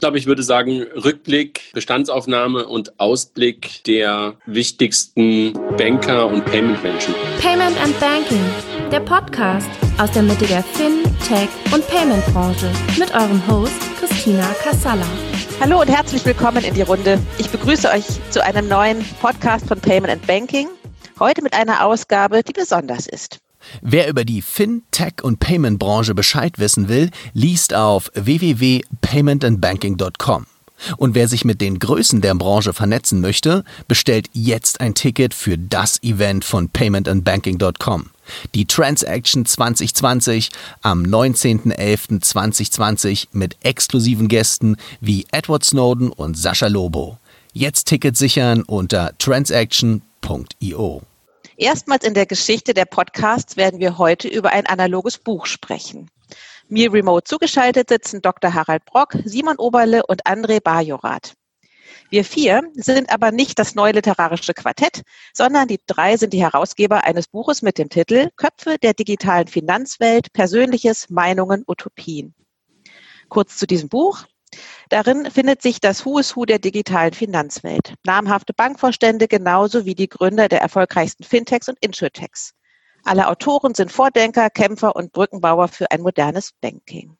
glaube, ich würde sagen, Rückblick, Bestandsaufnahme und Ausblick der wichtigsten Banker und Payment-Menschen. Payment and Banking, der Podcast aus der Mitte der Fin-, Tech- und Payment-Branche mit eurem Host Christina Kassala. Hallo und herzlich willkommen in die Runde. Ich begrüße euch zu einem neuen Podcast von Payment and Banking. Heute mit einer Ausgabe, die besonders ist. Wer über die Fintech- und Payment-Branche Bescheid wissen will, liest auf www.paymentandbanking.com. Und wer sich mit den Größen der Branche vernetzen möchte, bestellt jetzt ein Ticket für das Event von paymentandbanking.com. Die Transaction 2020 am 19.11.2020 mit exklusiven Gästen wie Edward Snowden und Sascha Lobo. Jetzt Ticket sichern unter transaction.io. Erstmals in der Geschichte der Podcasts werden wir heute über ein analoges Buch sprechen. Mir remote zugeschaltet sitzen Dr. Harald Brock, Simon Oberle und André Bajorath. Wir vier sind aber nicht das neue literarische Quartett, sondern die drei sind die Herausgeber eines Buches mit dem Titel Köpfe der digitalen Finanzwelt, Persönliches, Meinungen, Utopien. Kurz zu diesem Buch. Darin findet sich das Who is Who der digitalen Finanzwelt. Namhafte Bankvorstände genauso wie die Gründer der erfolgreichsten Fintechs und Insurtechs. Alle Autoren sind Vordenker, Kämpfer und Brückenbauer für ein modernes Banking.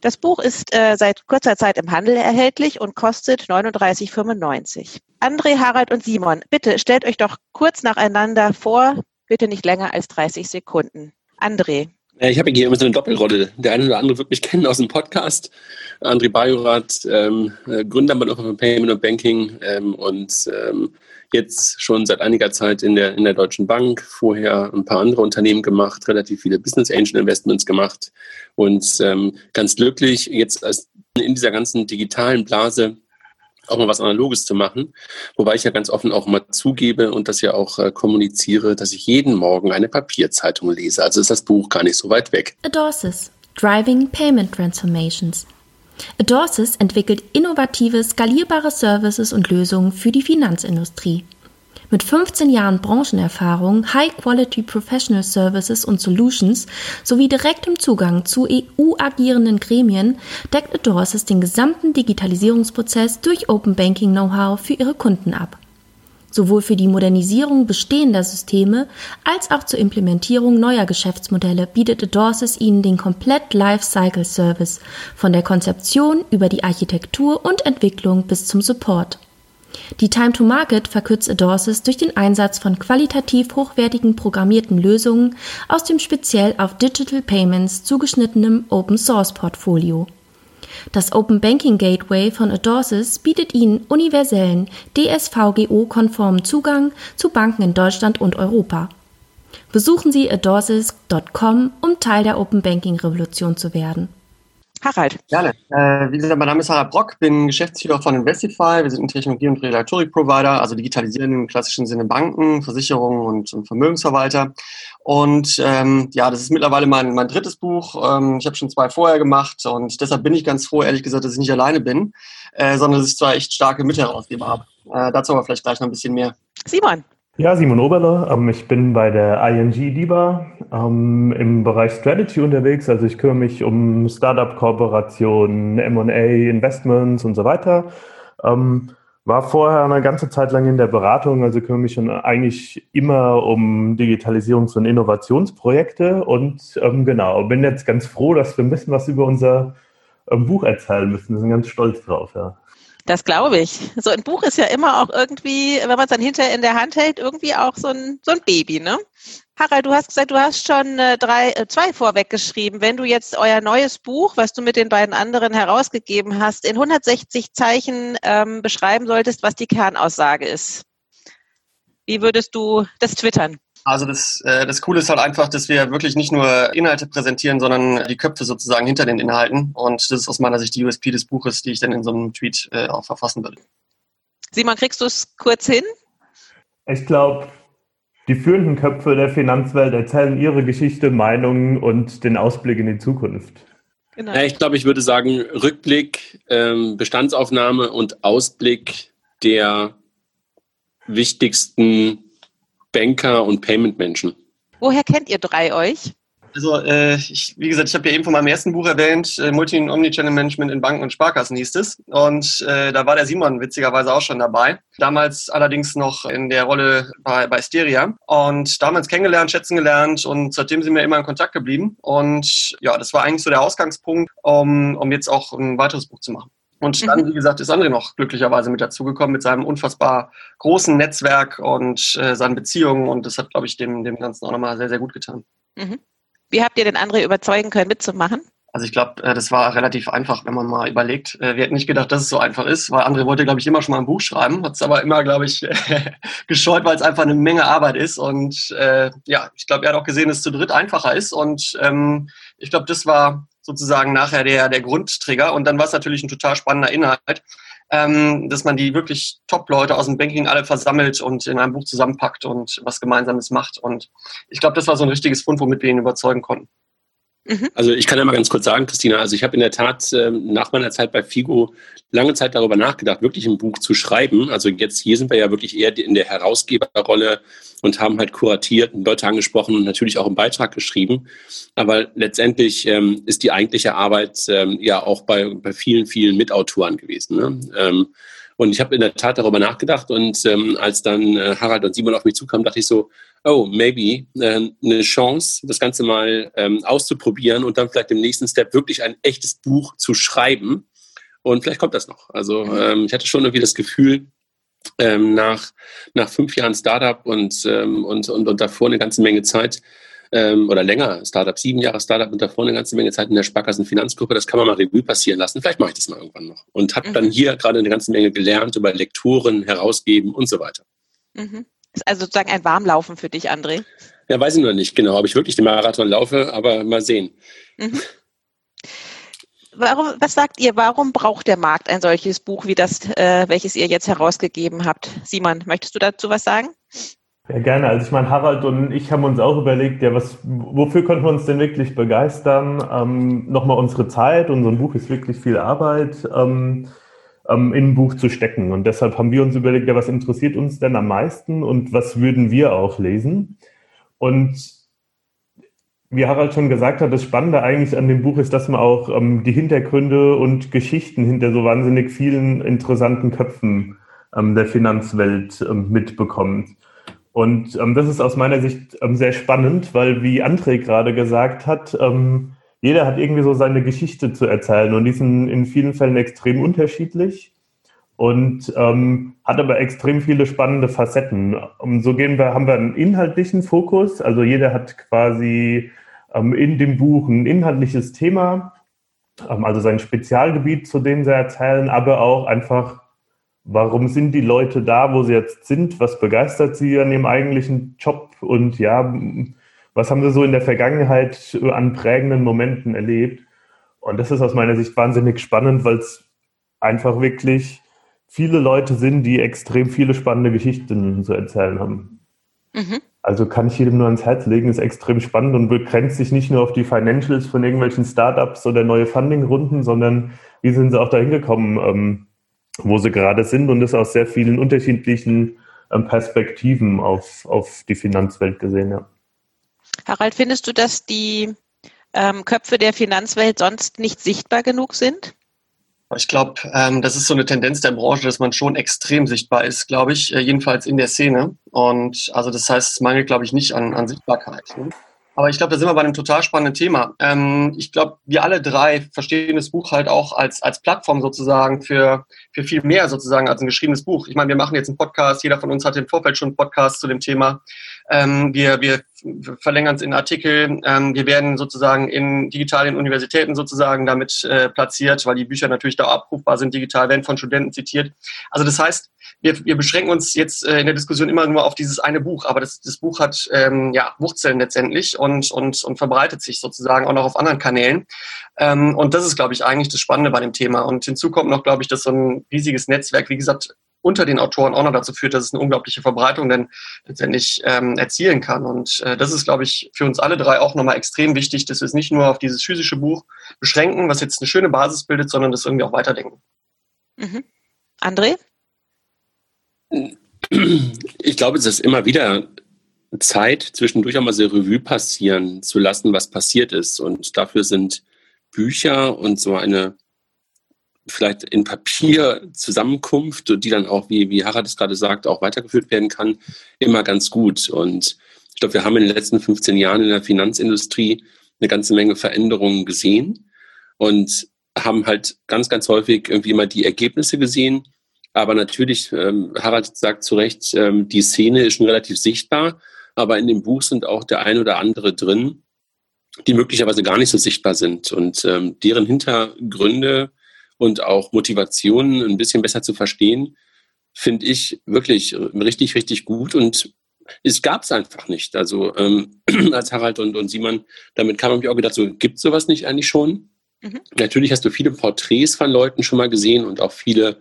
Das Buch ist äh, seit kurzer Zeit im Handel erhältlich und kostet 39,95. André, Harald und Simon, bitte stellt euch doch kurz nacheinander vor, bitte nicht länger als 30 Sekunden. André, ich habe hier immer so eine Doppelrolle. Der eine oder andere wird mich kennen aus dem Podcast. André Bajorath, ähm, äh, Gründer von Payment und Banking ähm, und ähm, jetzt schon seit einiger Zeit in der, in der Deutschen Bank, vorher ein paar andere Unternehmen gemacht, relativ viele Business Angel Investments gemacht und ähm, ganz glücklich jetzt in dieser ganzen digitalen Blase auch mal was Analoges zu machen. Wobei ich ja ganz offen auch mal zugebe und das ja auch äh, kommuniziere, dass ich jeden Morgen eine Papierzeitung lese. Also ist das Buch gar nicht so weit weg. Adorsis, Driving Payment Transformations. Adorsis entwickelt innovative, skalierbare Services und Lösungen für die Finanzindustrie. Mit 15 Jahren Branchenerfahrung, High-Quality Professional Services und Solutions sowie direktem Zugang zu EU-agierenden Gremien deckt Adorsis den gesamten Digitalisierungsprozess durch Open Banking Know-how für ihre Kunden ab. Sowohl für die Modernisierung bestehender Systeme als auch zur Implementierung neuer Geschäftsmodelle bietet Adorsis ihnen den komplett Lifecycle Service von der Konzeption über die Architektur und Entwicklung bis zum Support. Die Time to Market verkürzt Adorsis durch den Einsatz von qualitativ hochwertigen programmierten Lösungen aus dem speziell auf Digital Payments zugeschnittenen Open Source Portfolio. Das Open Banking Gateway von Adorsis bietet Ihnen universellen, DSVGO-konformen Zugang zu Banken in Deutschland und Europa. Besuchen Sie adorsis.com, um Teil der Open Banking Revolution zu werden. Harald. Gerne. Äh, wie gesagt, mein Name ist Harald Brock, bin Geschäftsführer von Investify. Wir sind ein Technologie- und Regulatorik-Provider, also digitalisieren im klassischen Sinne Banken, Versicherungen und, und Vermögensverwalter. Und ähm, ja, das ist mittlerweile mein, mein drittes Buch. Ähm, ich habe schon zwei vorher gemacht und deshalb bin ich ganz froh, ehrlich gesagt, dass ich nicht alleine bin, äh, sondern dass ich zwei echt starke Mitherausgeber habe. Äh, dazu aber vielleicht gleich noch ein bisschen mehr. Simon. Ja, Simon Oberle. Ähm, ich bin bei der ING DIBA ähm, im Bereich Strategy unterwegs. Also ich kümmere mich um Startup-Kooperationen, M&A, Investments und so weiter. Ähm, war vorher eine ganze Zeit lang in der Beratung, also kümmere mich schon eigentlich immer um Digitalisierungs- und Innovationsprojekte und ähm, genau, bin jetzt ganz froh, dass wir ein bisschen was über unser ähm, Buch erzählen müssen. Wir sind ganz stolz drauf, ja. Das glaube ich. So ein Buch ist ja immer auch irgendwie, wenn man es dann hinterher in der Hand hält, irgendwie auch so ein, so ein Baby, ne? Harald, du hast gesagt, du hast schon äh, drei, äh, zwei vorweggeschrieben. Wenn du jetzt euer neues Buch, was du mit den beiden anderen herausgegeben hast, in 160 Zeichen ähm, beschreiben solltest, was die Kernaussage ist, wie würdest du das twittern? Also das, äh, das Coole ist halt einfach, dass wir wirklich nicht nur Inhalte präsentieren, sondern die Köpfe sozusagen hinter den Inhalten. Und das ist aus meiner Sicht die USP des Buches, die ich dann in so einem Tweet äh, auch verfassen würde. Simon, kriegst du es kurz hin? Ich glaube, die führenden Köpfe der Finanzwelt erzählen ihre Geschichte, Meinungen und den Ausblick in die Zukunft. Genau. Ja, ich glaube, ich würde sagen, Rückblick, ähm, Bestandsaufnahme und Ausblick der wichtigsten Banker und Payment-Menschen. Woher kennt ihr drei euch? Also äh, ich, wie gesagt, ich habe ja eben von meinem ersten Buch erwähnt, äh, Multi- und Omnichannel Management in Banken und Sparkassen hieß es. Und äh, da war der Simon witzigerweise auch schon dabei. Damals allerdings noch in der Rolle bei, bei Steria. Und damals kennengelernt, schätzen gelernt und seitdem sind wir immer in Kontakt geblieben. Und ja, das war eigentlich so der Ausgangspunkt, um, um jetzt auch ein weiteres Buch zu machen. Und dann, mhm. wie gesagt, ist André noch glücklicherweise mit dazugekommen mit seinem unfassbar großen Netzwerk und äh, seinen Beziehungen. Und das hat, glaube ich, dem, dem Ganzen auch nochmal sehr, sehr gut getan. Mhm. Wie habt ihr den André überzeugen können, mitzumachen? Also ich glaube, äh, das war relativ einfach, wenn man mal überlegt. Äh, wir hätten nicht gedacht, dass es so einfach ist, weil André wollte, glaube ich, immer schon mal ein Buch schreiben, hat es aber immer, glaube ich, gescheut, weil es einfach eine Menge Arbeit ist. Und äh, ja, ich glaube, er hat auch gesehen, dass es zu dritt einfacher ist. Und ähm, ich glaube, das war sozusagen nachher der, der Grundtrigger. Und dann war es natürlich ein total spannender Inhalt, ähm, dass man die wirklich Top-Leute aus dem Banking alle versammelt und in einem Buch zusammenpackt und was Gemeinsames macht. Und ich glaube, das war so ein richtiges Fund, womit wir ihn überzeugen konnten. Mhm. Also ich kann ja mal ganz kurz sagen, Christina, also ich habe in der Tat ähm, nach meiner Zeit bei Figo lange Zeit darüber nachgedacht, wirklich ein Buch zu schreiben. Also jetzt hier sind wir ja wirklich eher in der Herausgeberrolle und haben halt kuratiert und Leute angesprochen und natürlich auch einen Beitrag geschrieben. Aber letztendlich ähm, ist die eigentliche Arbeit ähm, ja auch bei, bei vielen, vielen Mitautoren gewesen. Ne? Ähm, und ich habe in der Tat darüber nachgedacht und ähm, als dann äh, Harald und Simon auf mich zukamen, dachte ich so, oh, maybe äh, eine Chance, das Ganze mal ähm, auszuprobieren und dann vielleicht im nächsten Step wirklich ein echtes Buch zu schreiben. Und vielleicht kommt das noch. Also ähm, ich hatte schon irgendwie das Gefühl, ähm, nach, nach fünf Jahren Startup und, ähm, und, und, und davor eine ganze Menge Zeit, ähm, oder länger Startup, sieben Jahre Startup und davor eine ganze Menge Zeit in der Sparkassenfinanzgruppe, das kann man mal Revue passieren lassen. Vielleicht mache ich das mal irgendwann noch. Und habe mhm. dann hier gerade eine ganze Menge gelernt über Lektoren, herausgeben und so weiter. Mhm. Ist also sozusagen ein Warmlaufen für dich, André? Ja, weiß ich noch nicht genau, ob ich wirklich den Marathon laufe, aber mal sehen. Mhm. Warum, was sagt ihr, warum braucht der Markt ein solches Buch wie das, äh, welches ihr jetzt herausgegeben habt? Simon, möchtest du dazu was sagen? Ja, gerne. Also ich meine, Harald und ich haben uns auch überlegt, ja, was, wofür konnten wir uns denn wirklich begeistern? Ähm, Nochmal unsere Zeit, unser Buch ist wirklich viel Arbeit, ähm, ähm, in ein Buch zu stecken. Und deshalb haben wir uns überlegt, ja, was interessiert uns denn am meisten und was würden wir auch lesen? Und wie Harald schon gesagt hat, das Spannende eigentlich an dem Buch ist, dass man auch ähm, die Hintergründe und Geschichten hinter so wahnsinnig vielen interessanten Köpfen ähm, der Finanzwelt ähm, mitbekommt. Und ähm, das ist aus meiner Sicht ähm, sehr spannend, weil wie André gerade gesagt hat, ähm, jeder hat irgendwie so seine Geschichte zu erzählen und die sind in vielen Fällen extrem unterschiedlich und ähm, hat aber extrem viele spannende Facetten. Und so gehen wir, haben wir einen inhaltlichen Fokus, also jeder hat quasi ähm, in dem Buch ein inhaltliches Thema, ähm, also sein Spezialgebiet, zu dem sie erzählen, aber auch einfach warum sind die Leute da, wo sie jetzt sind? Was begeistert sie an ihrem eigentlichen Job? Und ja, was haben sie so in der Vergangenheit an prägenden Momenten erlebt? Und das ist aus meiner Sicht wahnsinnig spannend, weil es einfach wirklich viele Leute sind, die extrem viele spannende Geschichten zu erzählen haben. Mhm. Also kann ich jedem nur ans Herz legen, ist extrem spannend und begrenzt sich nicht nur auf die Financials von irgendwelchen Startups oder neue Funding-Runden, sondern wie sind sie auch dahin gekommen? Ähm, wo sie gerade sind und das aus sehr vielen unterschiedlichen ähm, Perspektiven auf, auf die Finanzwelt gesehen. Ja. Harald, findest du, dass die ähm, Köpfe der Finanzwelt sonst nicht sichtbar genug sind? Ich glaube, ähm, das ist so eine Tendenz der Branche, dass man schon extrem sichtbar ist, glaube ich, äh, jedenfalls in der Szene. Und also das heißt, es mangelt, glaube ich, nicht an, an Sichtbarkeit. Ne? Aber ich glaube, da sind wir bei einem total spannenden Thema. Ähm, ich glaube, wir alle drei verstehen das Buch halt auch als, als Plattform sozusagen für, für viel mehr sozusagen als ein geschriebenes Buch. Ich meine, wir machen jetzt einen Podcast, jeder von uns hat im Vorfeld schon einen Podcast zu dem Thema. Ähm, wir, wir verlängern es in Artikel. Ähm, wir werden sozusagen in digitalen Universitäten sozusagen damit äh, platziert, weil die Bücher natürlich da abrufbar sind, digital werden von Studenten zitiert. Also das heißt, wir, wir beschränken uns jetzt äh, in der Diskussion immer nur auf dieses eine Buch, aber das, das Buch hat ähm, ja Wurzeln letztendlich und, und, und verbreitet sich sozusagen auch noch auf anderen Kanälen. Ähm, und das ist, glaube ich, eigentlich das Spannende bei dem Thema. Und hinzu kommt noch, glaube ich, dass so ein riesiges Netzwerk, wie gesagt, unter den Autoren auch noch dazu führt, dass es eine unglaubliche Verbreitung dann letztendlich ähm, erzielen kann. Und äh, das ist, glaube ich, für uns alle drei auch nochmal extrem wichtig, dass wir es nicht nur auf dieses physische Buch beschränken, was jetzt eine schöne Basis bildet, sondern das irgendwie auch weiterdenken. Mhm. André? Ich glaube, es ist immer wieder Zeit, zwischendurch auch mal so Revue passieren zu lassen, was passiert ist. Und dafür sind Bücher und so eine vielleicht in Papier Zusammenkunft, die dann auch, wie, wie Harald es gerade sagt, auch weitergeführt werden kann, immer ganz gut. Und ich glaube, wir haben in den letzten 15 Jahren in der Finanzindustrie eine ganze Menge Veränderungen gesehen und haben halt ganz, ganz häufig irgendwie immer die Ergebnisse gesehen. Aber natürlich, ähm, Harald sagt zu Recht, ähm, die Szene ist schon relativ sichtbar, aber in dem Buch sind auch der ein oder andere drin, die möglicherweise gar nicht so sichtbar sind und ähm, deren Hintergründe und auch Motivationen ein bisschen besser zu verstehen, finde ich wirklich richtig, richtig gut und es gab es einfach nicht. Also ähm, als Harald und, und Simon, damit kam man mich auch gedacht, so gibt sowas nicht eigentlich schon? Mhm. Natürlich hast du viele Porträts von Leuten schon mal gesehen und auch viele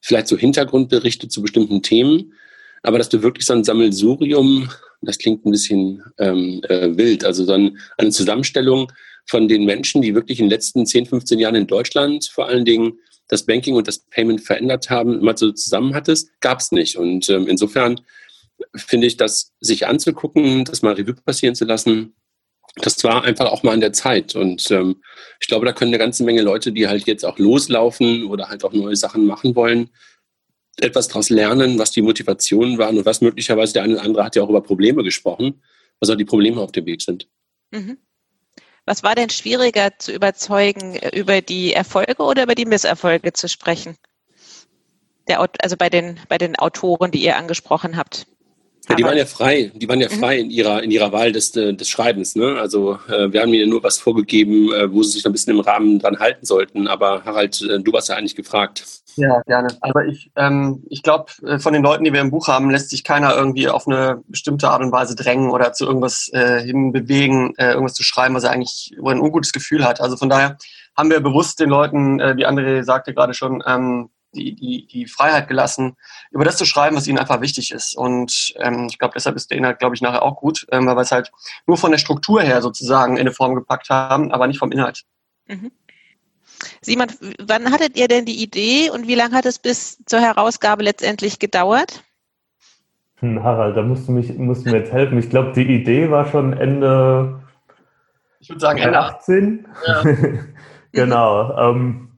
vielleicht so Hintergrundberichte zu bestimmten Themen, aber dass du wirklich so ein Sammelsurium, das klingt ein bisschen ähm, äh, wild, also so ein, eine Zusammenstellung von den Menschen, die wirklich in den letzten 10, 15 Jahren in Deutschland vor allen Dingen das Banking und das Payment verändert haben, immer so zusammen hattest, gab es nicht. Und ähm, insofern finde ich, das sich anzugucken, das mal Revue passieren zu lassen, das war einfach auch mal an der Zeit. Und ähm, ich glaube, da können eine ganze Menge Leute, die halt jetzt auch loslaufen oder halt auch neue Sachen machen wollen, etwas daraus lernen, was die Motivationen waren und was möglicherweise der eine oder andere hat ja auch über Probleme gesprochen, was auch die Probleme auf dem Weg sind. Mhm. Was war denn schwieriger zu überzeugen, über die Erfolge oder über die Misserfolge zu sprechen? Der, also bei den, bei den Autoren, die ihr angesprochen habt. Ja, die waren ja frei, die waren ja mhm. frei in ihrer in ihrer Wahl des, äh, des Schreibens. Ne? Also äh, wir haben ihnen nur was vorgegeben, äh, wo sie sich ein bisschen im Rahmen dran halten sollten. Aber Harald, äh, du warst ja eigentlich gefragt. Ja, gerne. Aber ich, ähm, ich glaube, äh, von den Leuten, die wir im Buch haben, lässt sich keiner irgendwie auf eine bestimmte Art und Weise drängen oder zu irgendwas äh, hinbewegen, äh, irgendwas zu schreiben, was er eigentlich, wo er ein ungutes Gefühl hat. Also von daher haben wir bewusst den Leuten, äh, wie André sagte gerade schon, ähm, die, die, die Freiheit gelassen, über das zu schreiben, was ihnen einfach wichtig ist. Und ähm, ich glaube, deshalb ist der Inhalt, glaube ich, nachher auch gut, ähm, weil wir es halt nur von der Struktur her sozusagen in eine Form gepackt haben, aber nicht vom Inhalt. Mhm. Simon, wann hattet ihr denn die Idee und wie lange hat es bis zur Herausgabe letztendlich gedauert? Hm, Harald, da musst du, mich, musst du mir jetzt helfen. Ich glaube, die Idee war schon Ende. Ich würde sagen Ende 18. Ja. genau. Ähm, ähm,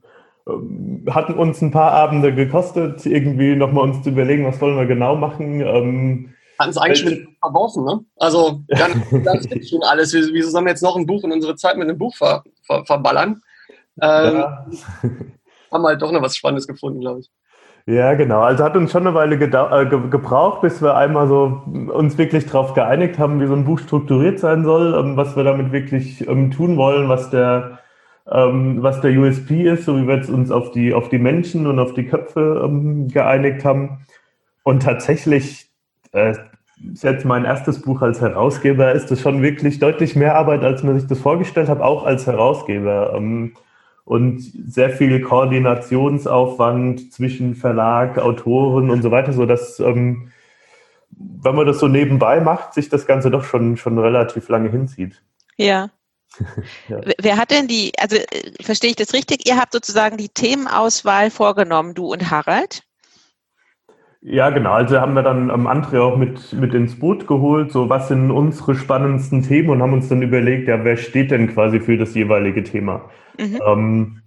hatten uns ein paar Abende gekostet, irgendwie nochmal uns zu überlegen, was wollen wir genau machen. Ähm, hatten es eigentlich schon verworfen, ne? Also ganz, ganz schon alles. Wieso sollen wir jetzt noch ein Buch in unsere Zeit mit einem Buch ver, ver, verballern? Ähm, ja. haben halt doch noch was Spannendes gefunden, glaube ich. Ja, genau. Also hat uns schon eine Weile äh, ge gebraucht, bis wir einmal so uns wirklich darauf geeinigt haben, wie so ein Buch strukturiert sein soll, ähm, was wir damit wirklich ähm, tun wollen, was der, ähm, was der USP ist, so wie wir jetzt uns auf die, auf die Menschen und auf die Köpfe ähm, geeinigt haben. Und tatsächlich, äh, ist jetzt mein erstes Buch als Herausgeber, ist das schon wirklich deutlich mehr Arbeit, als man sich das vorgestellt hat, auch als Herausgeber. Ähm, und sehr viel Koordinationsaufwand zwischen Verlag, Autoren und so weiter, so dass ähm, wenn man das so nebenbei macht, sich das Ganze doch schon, schon relativ lange hinzieht. Ja. ja. Wer hat denn die, also äh, verstehe ich das richtig? Ihr habt sozusagen die Themenauswahl vorgenommen, du und Harald? Ja, genau. Also haben wir dann ähm, André auch mit, mit ins Boot geholt, so was sind unsere spannendsten Themen und haben uns dann überlegt, ja, wer steht denn quasi für das jeweilige Thema? Mhm. Ähm,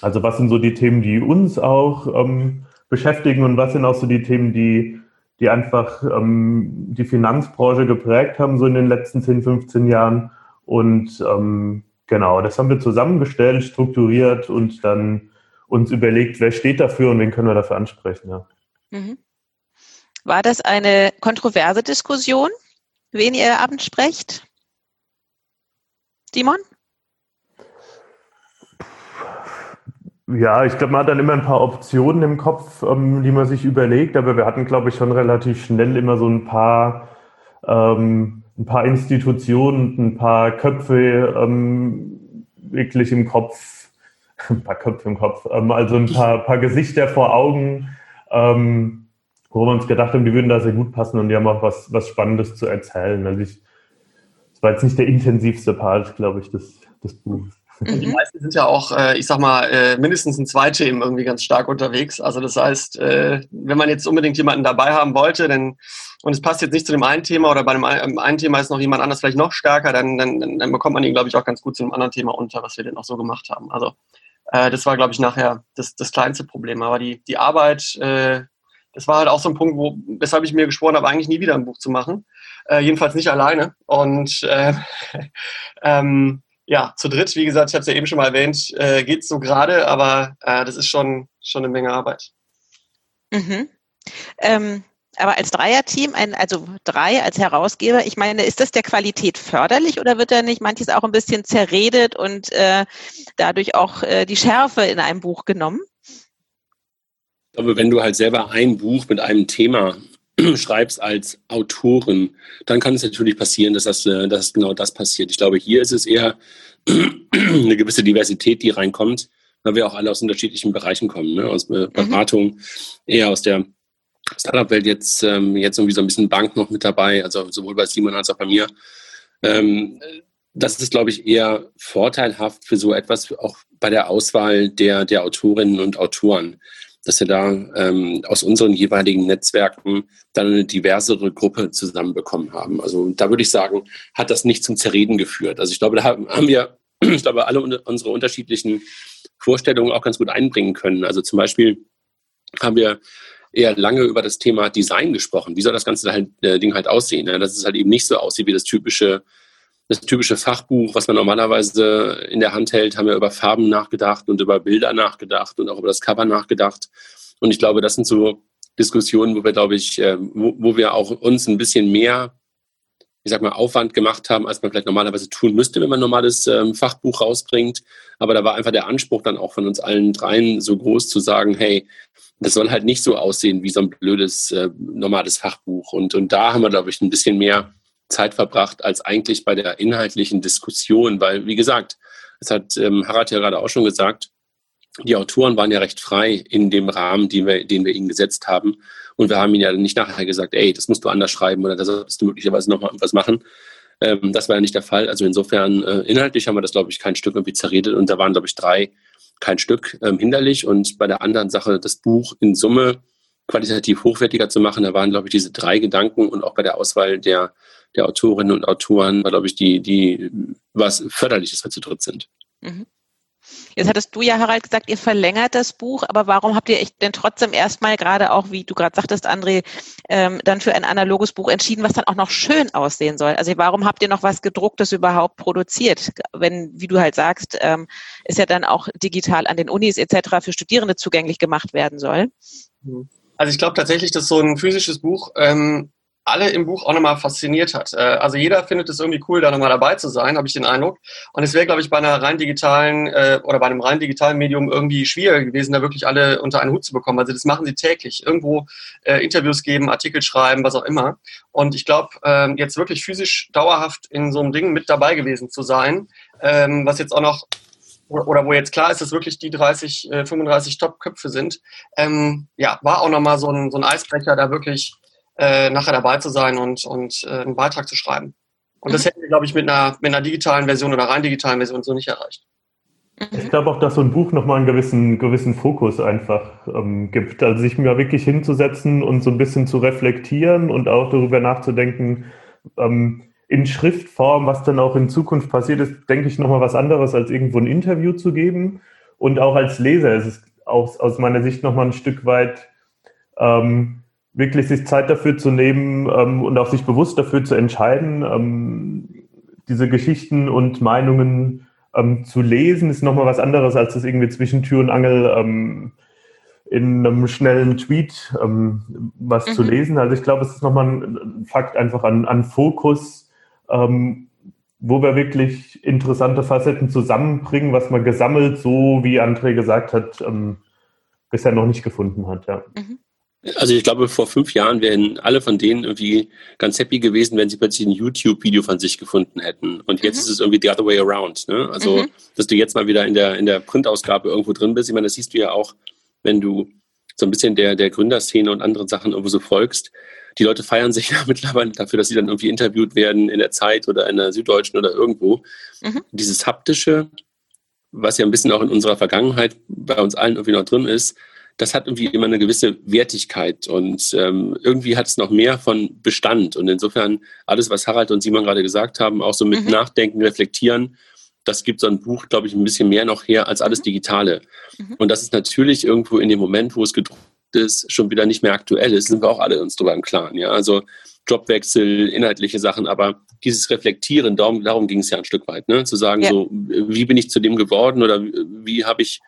also was sind so die Themen, die uns auch ähm, beschäftigen und was sind auch so die Themen, die, die einfach ähm, die Finanzbranche geprägt haben, so in den letzten 10, 15 Jahren. Und ähm, genau, das haben wir zusammengestellt, strukturiert und dann uns überlegt, wer steht dafür und wen können wir dafür ansprechen. Ja. Mhm. War das eine kontroverse Diskussion, wen ihr abends sprecht? Simon? Ja, ich glaube, man hat dann immer ein paar Optionen im Kopf, ähm, die man sich überlegt, aber wir hatten, glaube ich, schon relativ schnell immer so ein paar, ähm, ein paar Institutionen, ein paar Köpfe ähm, wirklich im Kopf, ein paar Köpfe im Kopf, ähm, also ein paar, paar Gesichter vor Augen, ähm, wo wir uns gedacht haben, die würden da sehr gut passen und die haben auch was, was Spannendes zu erzählen. Also ich, das war jetzt nicht der intensivste Part, glaube ich, des, des Buches. Und die meisten sind ja auch, äh, ich sag mal, äh, mindestens in zwei Themen irgendwie ganz stark unterwegs. Also das heißt, äh, wenn man jetzt unbedingt jemanden dabei haben wollte, dann und es passt jetzt nicht zu dem einen Thema oder bei dem einen Thema ist noch jemand anders vielleicht noch stärker, dann, dann, dann bekommt man ihn, glaube ich, auch ganz gut zu einem anderen Thema unter, was wir denn auch so gemacht haben. Also äh, das war, glaube ich, nachher das, das kleinste Problem. Aber die, die Arbeit, äh, das war halt auch so ein Punkt, wo, weshalb ich mir geschworen habe, eigentlich nie wieder ein Buch zu machen. Äh, jedenfalls nicht alleine. Und äh, ähm, ja, zu dritt, wie gesagt, ich habe es ja eben schon mal erwähnt, äh, geht so gerade, aber äh, das ist schon, schon eine Menge Arbeit. Mhm. Ähm, aber als Dreierteam, ein, also drei als Herausgeber, ich meine, ist das der Qualität förderlich oder wird da nicht manches auch ein bisschen zerredet und äh, dadurch auch äh, die Schärfe in einem Buch genommen? Ich glaube, wenn du halt selber ein Buch mit einem Thema schreibst als Autorin, dann kann es natürlich passieren, dass, das, äh, dass genau das passiert. Ich glaube, hier ist es eher eine gewisse Diversität, die reinkommt, weil wir auch alle aus unterschiedlichen Bereichen kommen, ne? aus mhm. Beratung, mhm. eher aus der Startup-Welt jetzt, ähm, jetzt irgendwie so ein bisschen Bank noch mit dabei, also sowohl bei Simon als auch bei mir. Ähm, das ist, glaube ich, eher vorteilhaft für so etwas, auch bei der Auswahl der, der Autorinnen und Autoren, dass wir da ähm, aus unseren jeweiligen Netzwerken dann eine diversere Gruppe zusammenbekommen haben. Also da würde ich sagen, hat das nicht zum Zerreden geführt. Also ich glaube, da haben wir, ich glaube, alle unsere unterschiedlichen Vorstellungen auch ganz gut einbringen können. Also zum Beispiel haben wir eher lange über das Thema Design gesprochen. Wie soll das ganze halt, äh, Ding halt aussehen? Ne? Dass es halt eben nicht so aussieht wie das typische, das typische Fachbuch, was man normalerweise in der Hand hält, haben wir über Farben nachgedacht und über Bilder nachgedacht und auch über das Cover nachgedacht. Und ich glaube, das sind so Diskussionen, wo wir, glaube ich, äh, wo, wir auch uns ein bisschen mehr ich sag mal, Aufwand gemacht haben, als man vielleicht normalerweise tun müsste, wenn man ein normales ähm, Fachbuch rausbringt. Aber da war einfach der Anspruch dann auch von uns allen dreien so groß zu sagen, hey, das soll halt nicht so aussehen wie so ein blödes, äh, normales Fachbuch. Und, und da haben wir, glaube ich, ein bisschen mehr Zeit verbracht als eigentlich bei der inhaltlichen Diskussion, weil, wie gesagt, es hat ähm, Harald ja gerade auch schon gesagt, die Autoren waren ja recht frei in dem Rahmen, den wir, den wir ihnen gesetzt haben. Und wir haben ihnen ja nicht nachher gesagt, ey, das musst du anders schreiben oder da solltest du möglicherweise nochmal was machen. Ähm, das war ja nicht der Fall. Also insofern, äh, inhaltlich haben wir das, glaube ich, kein Stück irgendwie zerredet. Und da waren, glaube ich, drei kein Stück ähm, hinderlich. Und bei der anderen Sache, das Buch in Summe qualitativ hochwertiger zu machen, da waren, glaube ich, diese drei Gedanken und auch bei der Auswahl der, der Autorinnen und Autoren war, glaube ich, die, die was förderlich ist, weil sie dritt sind. Mhm. Jetzt hattest du ja, Harald, gesagt, ihr verlängert das Buch, aber warum habt ihr euch denn trotzdem erstmal gerade auch, wie du gerade sagtest, André, ähm, dann für ein analoges Buch entschieden, was dann auch noch schön aussehen soll? Also warum habt ihr noch was gedrucktes überhaupt produziert? Wenn, wie du halt sagst, ähm, ist ja dann auch digital an den Unis etc. für Studierende zugänglich gemacht werden soll. Also ich glaube tatsächlich, dass so ein physisches Buch ähm, alle im Buch auch nochmal fasziniert hat. Äh, also jeder findet es irgendwie cool, da nochmal dabei zu sein, habe ich den Eindruck. Und es wäre, glaube ich, bei einer rein digitalen äh, oder bei einem rein digitalen Medium irgendwie schwieriger gewesen, da wirklich alle unter einen Hut zu bekommen. Also das machen sie täglich. Irgendwo äh, Interviews geben, Artikel schreiben, was auch immer. Und ich glaube, ähm, jetzt wirklich physisch dauerhaft in so einem Ding mit dabei gewesen zu sein, ähm, was jetzt auch noch oder wo jetzt klar ist, dass wirklich die 30, 35 Top-Köpfe sind, ähm, ja, war auch nochmal so ein, so ein Eisbrecher, da wirklich äh, nachher dabei zu sein und, und äh, einen Beitrag zu schreiben. Und das mhm. hätten wir, glaube ich, mit einer, mit einer digitalen Version oder rein digitalen Version so nicht erreicht. Ich glaube auch, dass so ein Buch nochmal einen gewissen, gewissen Fokus einfach ähm, gibt. Also sich mir wirklich hinzusetzen und so ein bisschen zu reflektieren und auch darüber nachzudenken, ähm, in Schriftform, was dann auch in Zukunft passiert ist, denke ich nochmal was anderes, als irgendwo ein Interview zu geben. Und auch als Leser ist es aus, aus meiner Sicht nochmal ein Stück weit ähm, wirklich sich Zeit dafür zu nehmen ähm, und auch sich bewusst dafür zu entscheiden, ähm, diese Geschichten und Meinungen ähm, zu lesen, ist nochmal was anderes, als das irgendwie zwischen Tür und Angel ähm, in einem schnellen Tweet ähm, was mhm. zu lesen. Also ich glaube, es ist nochmal ein Fakt einfach an, an Fokus, ähm, wo wir wirklich interessante Facetten zusammenbringen, was man gesammelt, so wie André gesagt hat, bisher noch nicht gefunden hat. Ja. Mhm. Also ich glaube, vor fünf Jahren wären alle von denen irgendwie ganz happy gewesen, wenn sie plötzlich ein YouTube-Video von sich gefunden hätten. Und jetzt mhm. ist es irgendwie the other way around. Ne? Also, mhm. dass du jetzt mal wieder in der, in der Printausgabe irgendwo drin bist. Ich meine, das siehst du ja auch, wenn du so ein bisschen der, der Gründerszene und anderen Sachen irgendwo so folgst. Die Leute feiern sich ja mittlerweile dafür, dass sie dann irgendwie interviewt werden in der Zeit oder in der Süddeutschen oder irgendwo. Mhm. Dieses haptische, was ja ein bisschen auch in unserer Vergangenheit bei uns allen irgendwie noch drin ist, das hat irgendwie immer eine gewisse Wertigkeit und ähm, irgendwie hat es noch mehr von Bestand. Und insofern alles, was Harald und Simon gerade gesagt haben, auch so mit mhm. Nachdenken, Reflektieren, das gibt so ein Buch, glaube ich, ein bisschen mehr noch her als alles mhm. Digitale. Mhm. Und das ist natürlich irgendwo in dem Moment, wo es gedruckt ist, schon wieder nicht mehr aktuell ist, sind wir auch alle uns darüber im Klaren. Ja? Also Jobwechsel, inhaltliche Sachen, aber dieses Reflektieren, darum, darum ging es ja ein Stück weit, ne? zu sagen, ja. so, wie bin ich zu dem geworden oder wie habe ich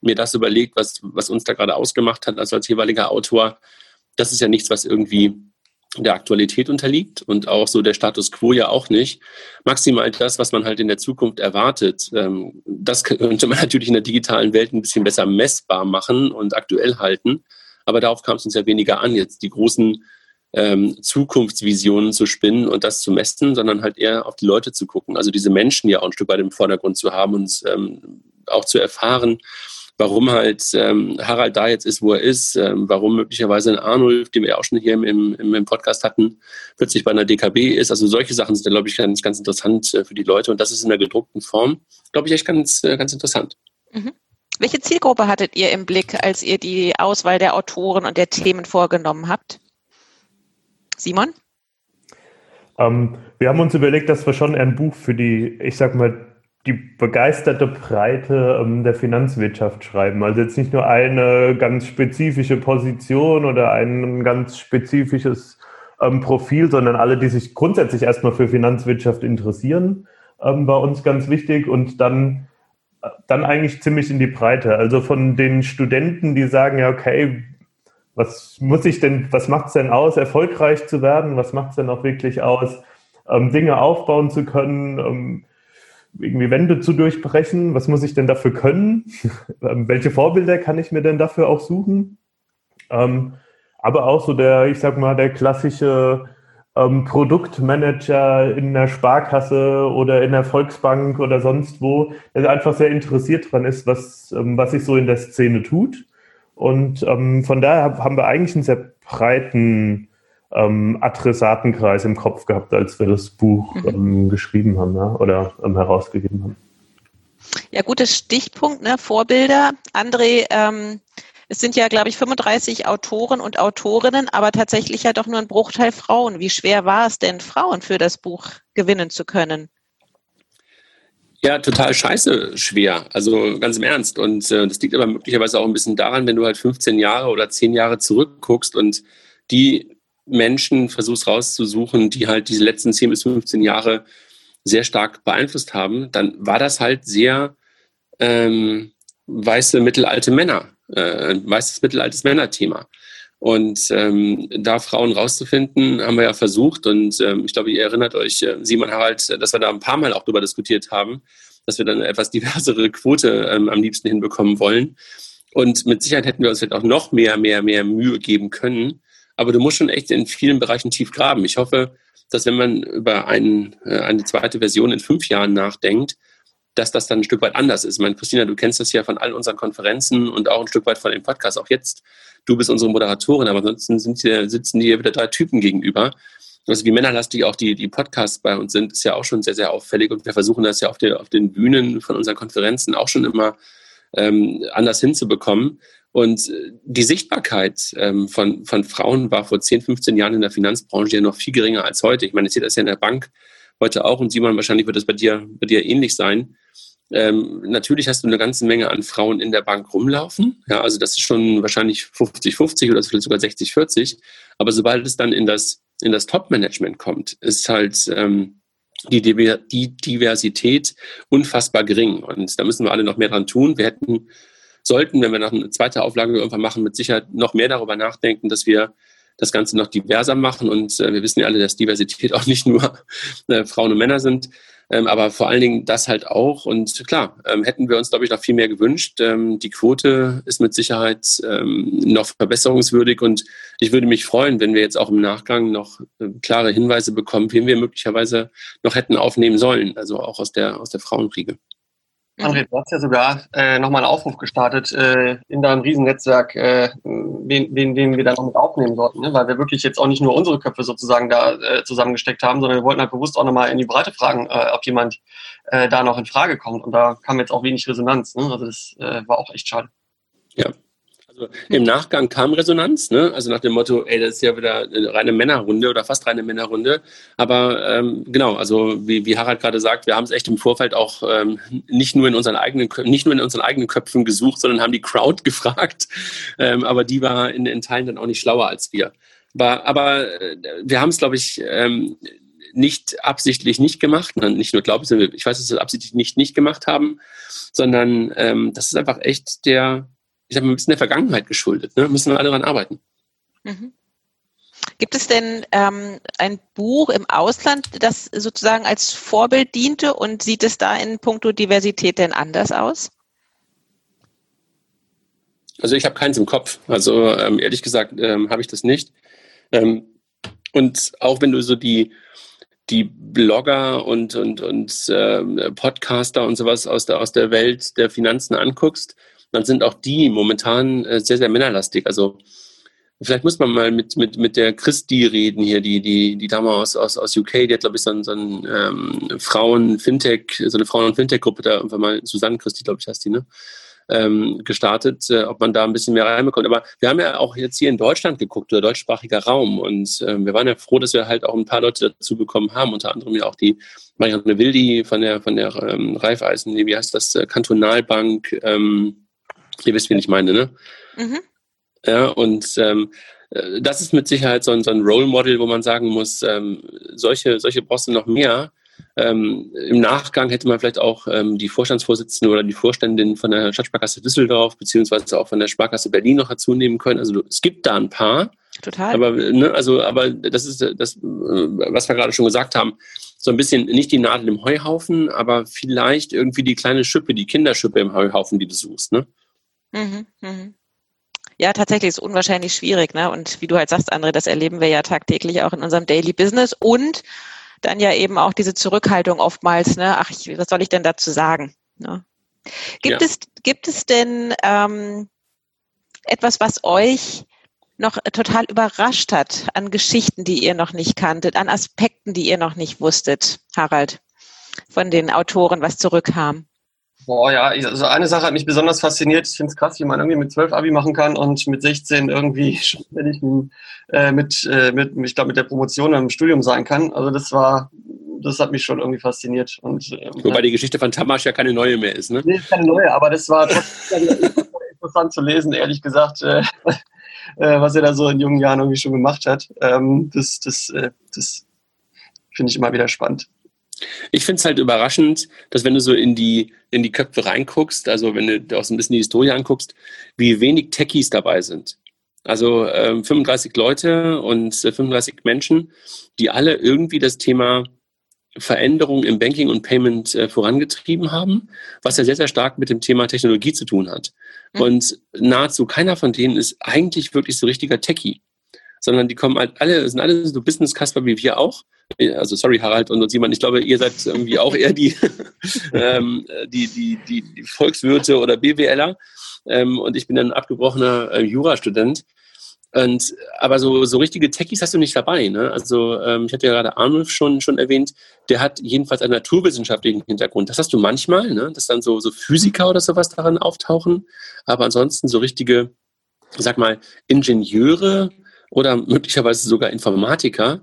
mir das überlegt, was, was uns da gerade ausgemacht hat, also als jeweiliger Autor. Das ist ja nichts, was irgendwie der Aktualität unterliegt und auch so der Status quo ja auch nicht. Maximal das, was man halt in der Zukunft erwartet. Ähm, das könnte man natürlich in der digitalen Welt ein bisschen besser messbar machen und aktuell halten. Aber darauf kam es uns ja weniger an, jetzt die großen ähm, Zukunftsvisionen zu spinnen und das zu messen, sondern halt eher auf die Leute zu gucken. Also diese Menschen ja auch ein Stück weit im Vordergrund zu haben und ähm, auch zu erfahren, warum halt ähm, Harald da jetzt ist, wo er ist, ähm, warum möglicherweise ein Arnulf, den wir auch schon hier im, im, im Podcast hatten, plötzlich bei einer DKB ist. Also solche Sachen sind, glaube ich, ganz, ganz interessant äh, für die Leute und das ist in der gedruckten Form, glaube ich, echt ganz, äh, ganz interessant. Mhm. Welche Zielgruppe hattet ihr im Blick, als ihr die Auswahl der Autoren und der Themen vorgenommen habt? Simon? Ähm, wir haben uns überlegt, dass wir schon ein Buch für die, ich sag mal, die begeisterte Breite ähm, der Finanzwirtschaft schreiben. Also jetzt nicht nur eine ganz spezifische Position oder ein ganz spezifisches ähm, Profil, sondern alle, die sich grundsätzlich erstmal für Finanzwirtschaft interessieren, ähm, war uns ganz wichtig und dann, dann eigentlich ziemlich in die Breite. Also von den Studenten, die sagen, ja, okay, was muss ich denn, was macht es denn aus, erfolgreich zu werden? Was macht es denn auch wirklich aus, ähm, Dinge aufbauen zu können? Ähm, irgendwie Wände zu durchbrechen? Was muss ich denn dafür können? Ähm, welche Vorbilder kann ich mir denn dafür auch suchen? Ähm, aber auch so der, ich sag mal, der klassische ähm, Produktmanager in der Sparkasse oder in der Volksbank oder sonst wo, der einfach sehr interessiert dran ist, was, ähm, was sich so in der Szene tut. Und ähm, von daher haben wir eigentlich einen sehr breiten ähm, Adressatenkreis im Kopf gehabt, als wir das Buch mhm. ähm, geschrieben haben ja, oder ähm, herausgegeben haben. Ja, gutes Stichpunkt, ne? Vorbilder. André, ähm, es sind ja, glaube ich, 35 Autoren und Autorinnen, aber tatsächlich ja doch nur ein Bruchteil Frauen. Wie schwer war es denn, Frauen für das Buch gewinnen zu können? Ja, total scheiße schwer. Also ganz im Ernst. Und äh, das liegt aber möglicherweise auch ein bisschen daran, wenn du halt 15 Jahre oder 10 Jahre zurückguckst und die Menschen versuchst rauszusuchen, die halt diese letzten 10 bis 15 Jahre sehr stark beeinflusst haben, dann war das halt sehr ähm, weiße mittelalte Männer, äh, weißes mittelaltes Männerthema. Und ähm, da Frauen rauszufinden, haben wir ja versucht. Und ähm, ich glaube, ihr erinnert euch, äh, Simon Harald, dass wir da ein paar Mal auch darüber diskutiert haben, dass wir dann eine etwas diversere Quote ähm, am liebsten hinbekommen wollen. Und mit Sicherheit hätten wir uns jetzt auch noch mehr, mehr, mehr Mühe geben können. Aber du musst schon echt in vielen Bereichen tief graben. Ich hoffe, dass wenn man über einen, äh, eine zweite Version in fünf Jahren nachdenkt, dass das dann ein Stück weit anders ist. Ich meine, Christina, du kennst das ja von all unseren Konferenzen und auch ein Stück weit von dem Podcast. Auch jetzt, du bist unsere Moderatorin, aber ansonsten hier, sitzen dir wieder drei Typen gegenüber. Also wie männerlastig auch die, die Podcasts bei uns sind, ist ja auch schon sehr, sehr auffällig. Und wir versuchen das ja auf, der, auf den Bühnen von unseren Konferenzen auch schon immer ähm, anders hinzubekommen. Und äh, die Sichtbarkeit ähm, von, von Frauen war vor 10, 15 Jahren in der Finanzbranche ja noch viel geringer als heute. Ich meine, ich sehe das ja in der Bank heute auch und Simon, wahrscheinlich wird das bei dir, bei dir ähnlich sein. Ähm, natürlich hast du eine ganze Menge an Frauen in der Bank rumlaufen. Ja, also das ist schon wahrscheinlich 50-50 oder vielleicht sogar 60-40. Aber sobald es dann in das, in das Top-Management kommt, ist halt ähm, die, die Diversität unfassbar gering. Und da müssen wir alle noch mehr dran tun. Wir hätten sollten, wenn wir noch eine zweite Auflage irgendwann machen, mit Sicherheit noch mehr darüber nachdenken, dass wir das Ganze noch diverser machen. Und äh, wir wissen ja alle, dass Diversität auch nicht nur äh, Frauen und Männer sind, ähm, aber vor allen Dingen das halt auch. Und klar, ähm, hätten wir uns, glaube ich, noch viel mehr gewünscht. Ähm, die Quote ist mit Sicherheit ähm, noch verbesserungswürdig und ich würde mich freuen, wenn wir jetzt auch im Nachgang noch äh, klare Hinweise bekommen, wen wir möglicherweise noch hätten aufnehmen sollen, also auch aus der, aus der Frauenriege. André, du hast ja sogar äh, nochmal einen Aufruf gestartet äh, in deinem Riesennetzwerk, äh, wen, wen, wen wir da noch mit aufnehmen sollten, ne? weil wir wirklich jetzt auch nicht nur unsere Köpfe sozusagen da äh, zusammengesteckt haben, sondern wir wollten halt bewusst auch nochmal in die Breite fragen, äh, ob jemand äh, da noch in Frage kommt. Und da kam jetzt auch wenig Resonanz. Ne? Also das äh, war auch echt schade. Ja, also im Nachgang kam Resonanz, ne? also nach dem Motto, ey, das ist ja wieder eine reine Männerrunde oder fast reine Männerrunde. Aber ähm, genau, also wie, wie Harald gerade sagt, wir haben es echt im Vorfeld auch ähm, nicht nur in unseren eigenen nicht nur in unseren eigenen Köpfen gesucht, sondern haben die Crowd gefragt. Ähm, aber die war in, in Teilen dann auch nicht schlauer als wir. Aber, aber äh, wir haben es, glaube ich, ähm, nicht absichtlich nicht gemacht, nicht nur glaube ich, ich weiß, dass wir es absichtlich nicht nicht gemacht haben, sondern ähm, das ist einfach echt der ich mal, ein bisschen der Vergangenheit geschuldet. Ne? Müssen wir alle daran arbeiten. Mhm. Gibt es denn ähm, ein Buch im Ausland, das sozusagen als Vorbild diente und sieht es da in puncto Diversität denn anders aus? Also ich habe keins im Kopf. Also ähm, ehrlich gesagt ähm, habe ich das nicht. Ähm, und auch wenn du so die, die Blogger und, und, und äh, Podcaster und sowas aus der, aus der Welt der Finanzen anguckst, dann sind auch die momentan äh, sehr, sehr männerlastig. Also vielleicht muss man mal mit, mit, mit der Christi reden hier, die, die, die Dame aus, aus, aus UK, die hat, glaube ich, so, ein, so ein ähm, Frauen-Fintech, so eine Frauen- und Fintech-Gruppe da irgendwann mal, Susanne Christi, glaube ich, heißt die, ne? Ähm, gestartet, äh, ob man da ein bisschen mehr reinbekommt. Aber wir haben ja auch jetzt hier in Deutschland geguckt, oder deutschsprachiger Raum. Und ähm, wir waren ja froh, dass wir halt auch ein paar Leute dazu bekommen haben, unter anderem ja auch die Marianne Wildi von der, von der ähm, Raiffeisen, wie heißt das, äh, Kantonalbank, ähm, Ihr wisst, wen ich meine, ne? Mhm. Ja, und ähm, äh, das ist mit Sicherheit so ein, so ein Role Model, wo man sagen muss, ähm, solche, solche brauchst du noch mehr. Ähm, Im Nachgang hätte man vielleicht auch ähm, die Vorstandsvorsitzende oder die Vorständin von der Stadtsparkasse Düsseldorf beziehungsweise auch von der Sparkasse Berlin noch dazu nehmen können. Also es gibt da ein paar. Total. Aber, ne, also, aber das ist das, äh, was wir gerade schon gesagt haben. So ein bisschen nicht die Nadel im Heuhaufen, aber vielleicht irgendwie die kleine Schippe, die Kinderschippe im Heuhaufen, die du suchst. Ne? Mhm, mhm. Ja, tatsächlich ist es unwahrscheinlich schwierig. Ne? Und wie du halt sagst, André, das erleben wir ja tagtäglich auch in unserem Daily Business. Und dann ja eben auch diese Zurückhaltung oftmals, ne? ach, ich, was soll ich denn dazu sagen? Ne? Gibt, ja. es, gibt es denn ähm, etwas, was euch noch total überrascht hat an Geschichten, die ihr noch nicht kanntet, an Aspekten, die ihr noch nicht wusstet, Harald, von den Autoren, was zurückkam? Boah, ja, also eine Sache hat mich besonders fasziniert. Ich finde es krass, wie man irgendwie mit 12 Abi machen kann und mit 16 irgendwie ständig äh, mit, äh, mit, ich glaube, mit der Promotion im Studium sein kann. Also das war, das hat mich schon irgendwie fasziniert. Und, ähm, Wobei die Geschichte von Tamasch ja keine neue mehr ist, ne? Nee, keine neue, aber das war trotzdem interessant zu lesen, ehrlich gesagt, äh, äh, was er da so in jungen Jahren irgendwie schon gemacht hat. Ähm, das das, äh, das finde ich immer wieder spannend. Ich finde es halt überraschend, dass wenn du so in die, in die Köpfe reinguckst, also wenn du auch so ein bisschen die Historie anguckst, wie wenig Techies dabei sind. Also ähm, 35 Leute und äh, 35 Menschen, die alle irgendwie das Thema Veränderung im Banking und Payment äh, vorangetrieben haben, was ja sehr, sehr stark mit dem Thema Technologie zu tun hat. Mhm. Und nahezu keiner von denen ist eigentlich wirklich so richtiger Techie sondern die kommen halt alle, sind alle so Business-Kasper wie wir auch. Also sorry, Harald und Simon, ich glaube, ihr seid irgendwie auch eher die, ähm, die, die, die, die Volkswirte oder BWLer. Ähm, und ich bin ein abgebrochener äh, Jurastudent. Und, aber so, so richtige Techies hast du nicht dabei. Ne? Also ähm, ich hatte ja gerade Arnulf schon, schon erwähnt, der hat jedenfalls einen naturwissenschaftlichen Hintergrund. Das hast du manchmal, ne? dass dann so, so Physiker oder sowas daran auftauchen. Aber ansonsten so richtige, sag mal, Ingenieure, oder möglicherweise sogar Informatiker,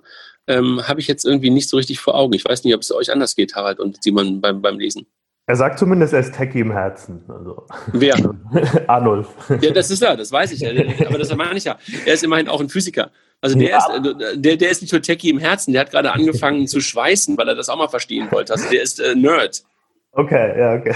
ähm, habe ich jetzt irgendwie nicht so richtig vor Augen. Ich weiß nicht, ob es euch anders geht, Harald und Simon beim, beim Lesen. Er sagt zumindest, er ist Techie im Herzen. Also. Wer? Arnulf. Ja, das ist er, das weiß ich. Aber das meine ich ja. Er ist immerhin auch ein Physiker. Also der, ja. ist, der, der ist nicht nur Techie im Herzen, der hat gerade angefangen zu schweißen, weil er das auch mal verstehen wollte. Also der ist äh, Nerd. Okay, ja, okay.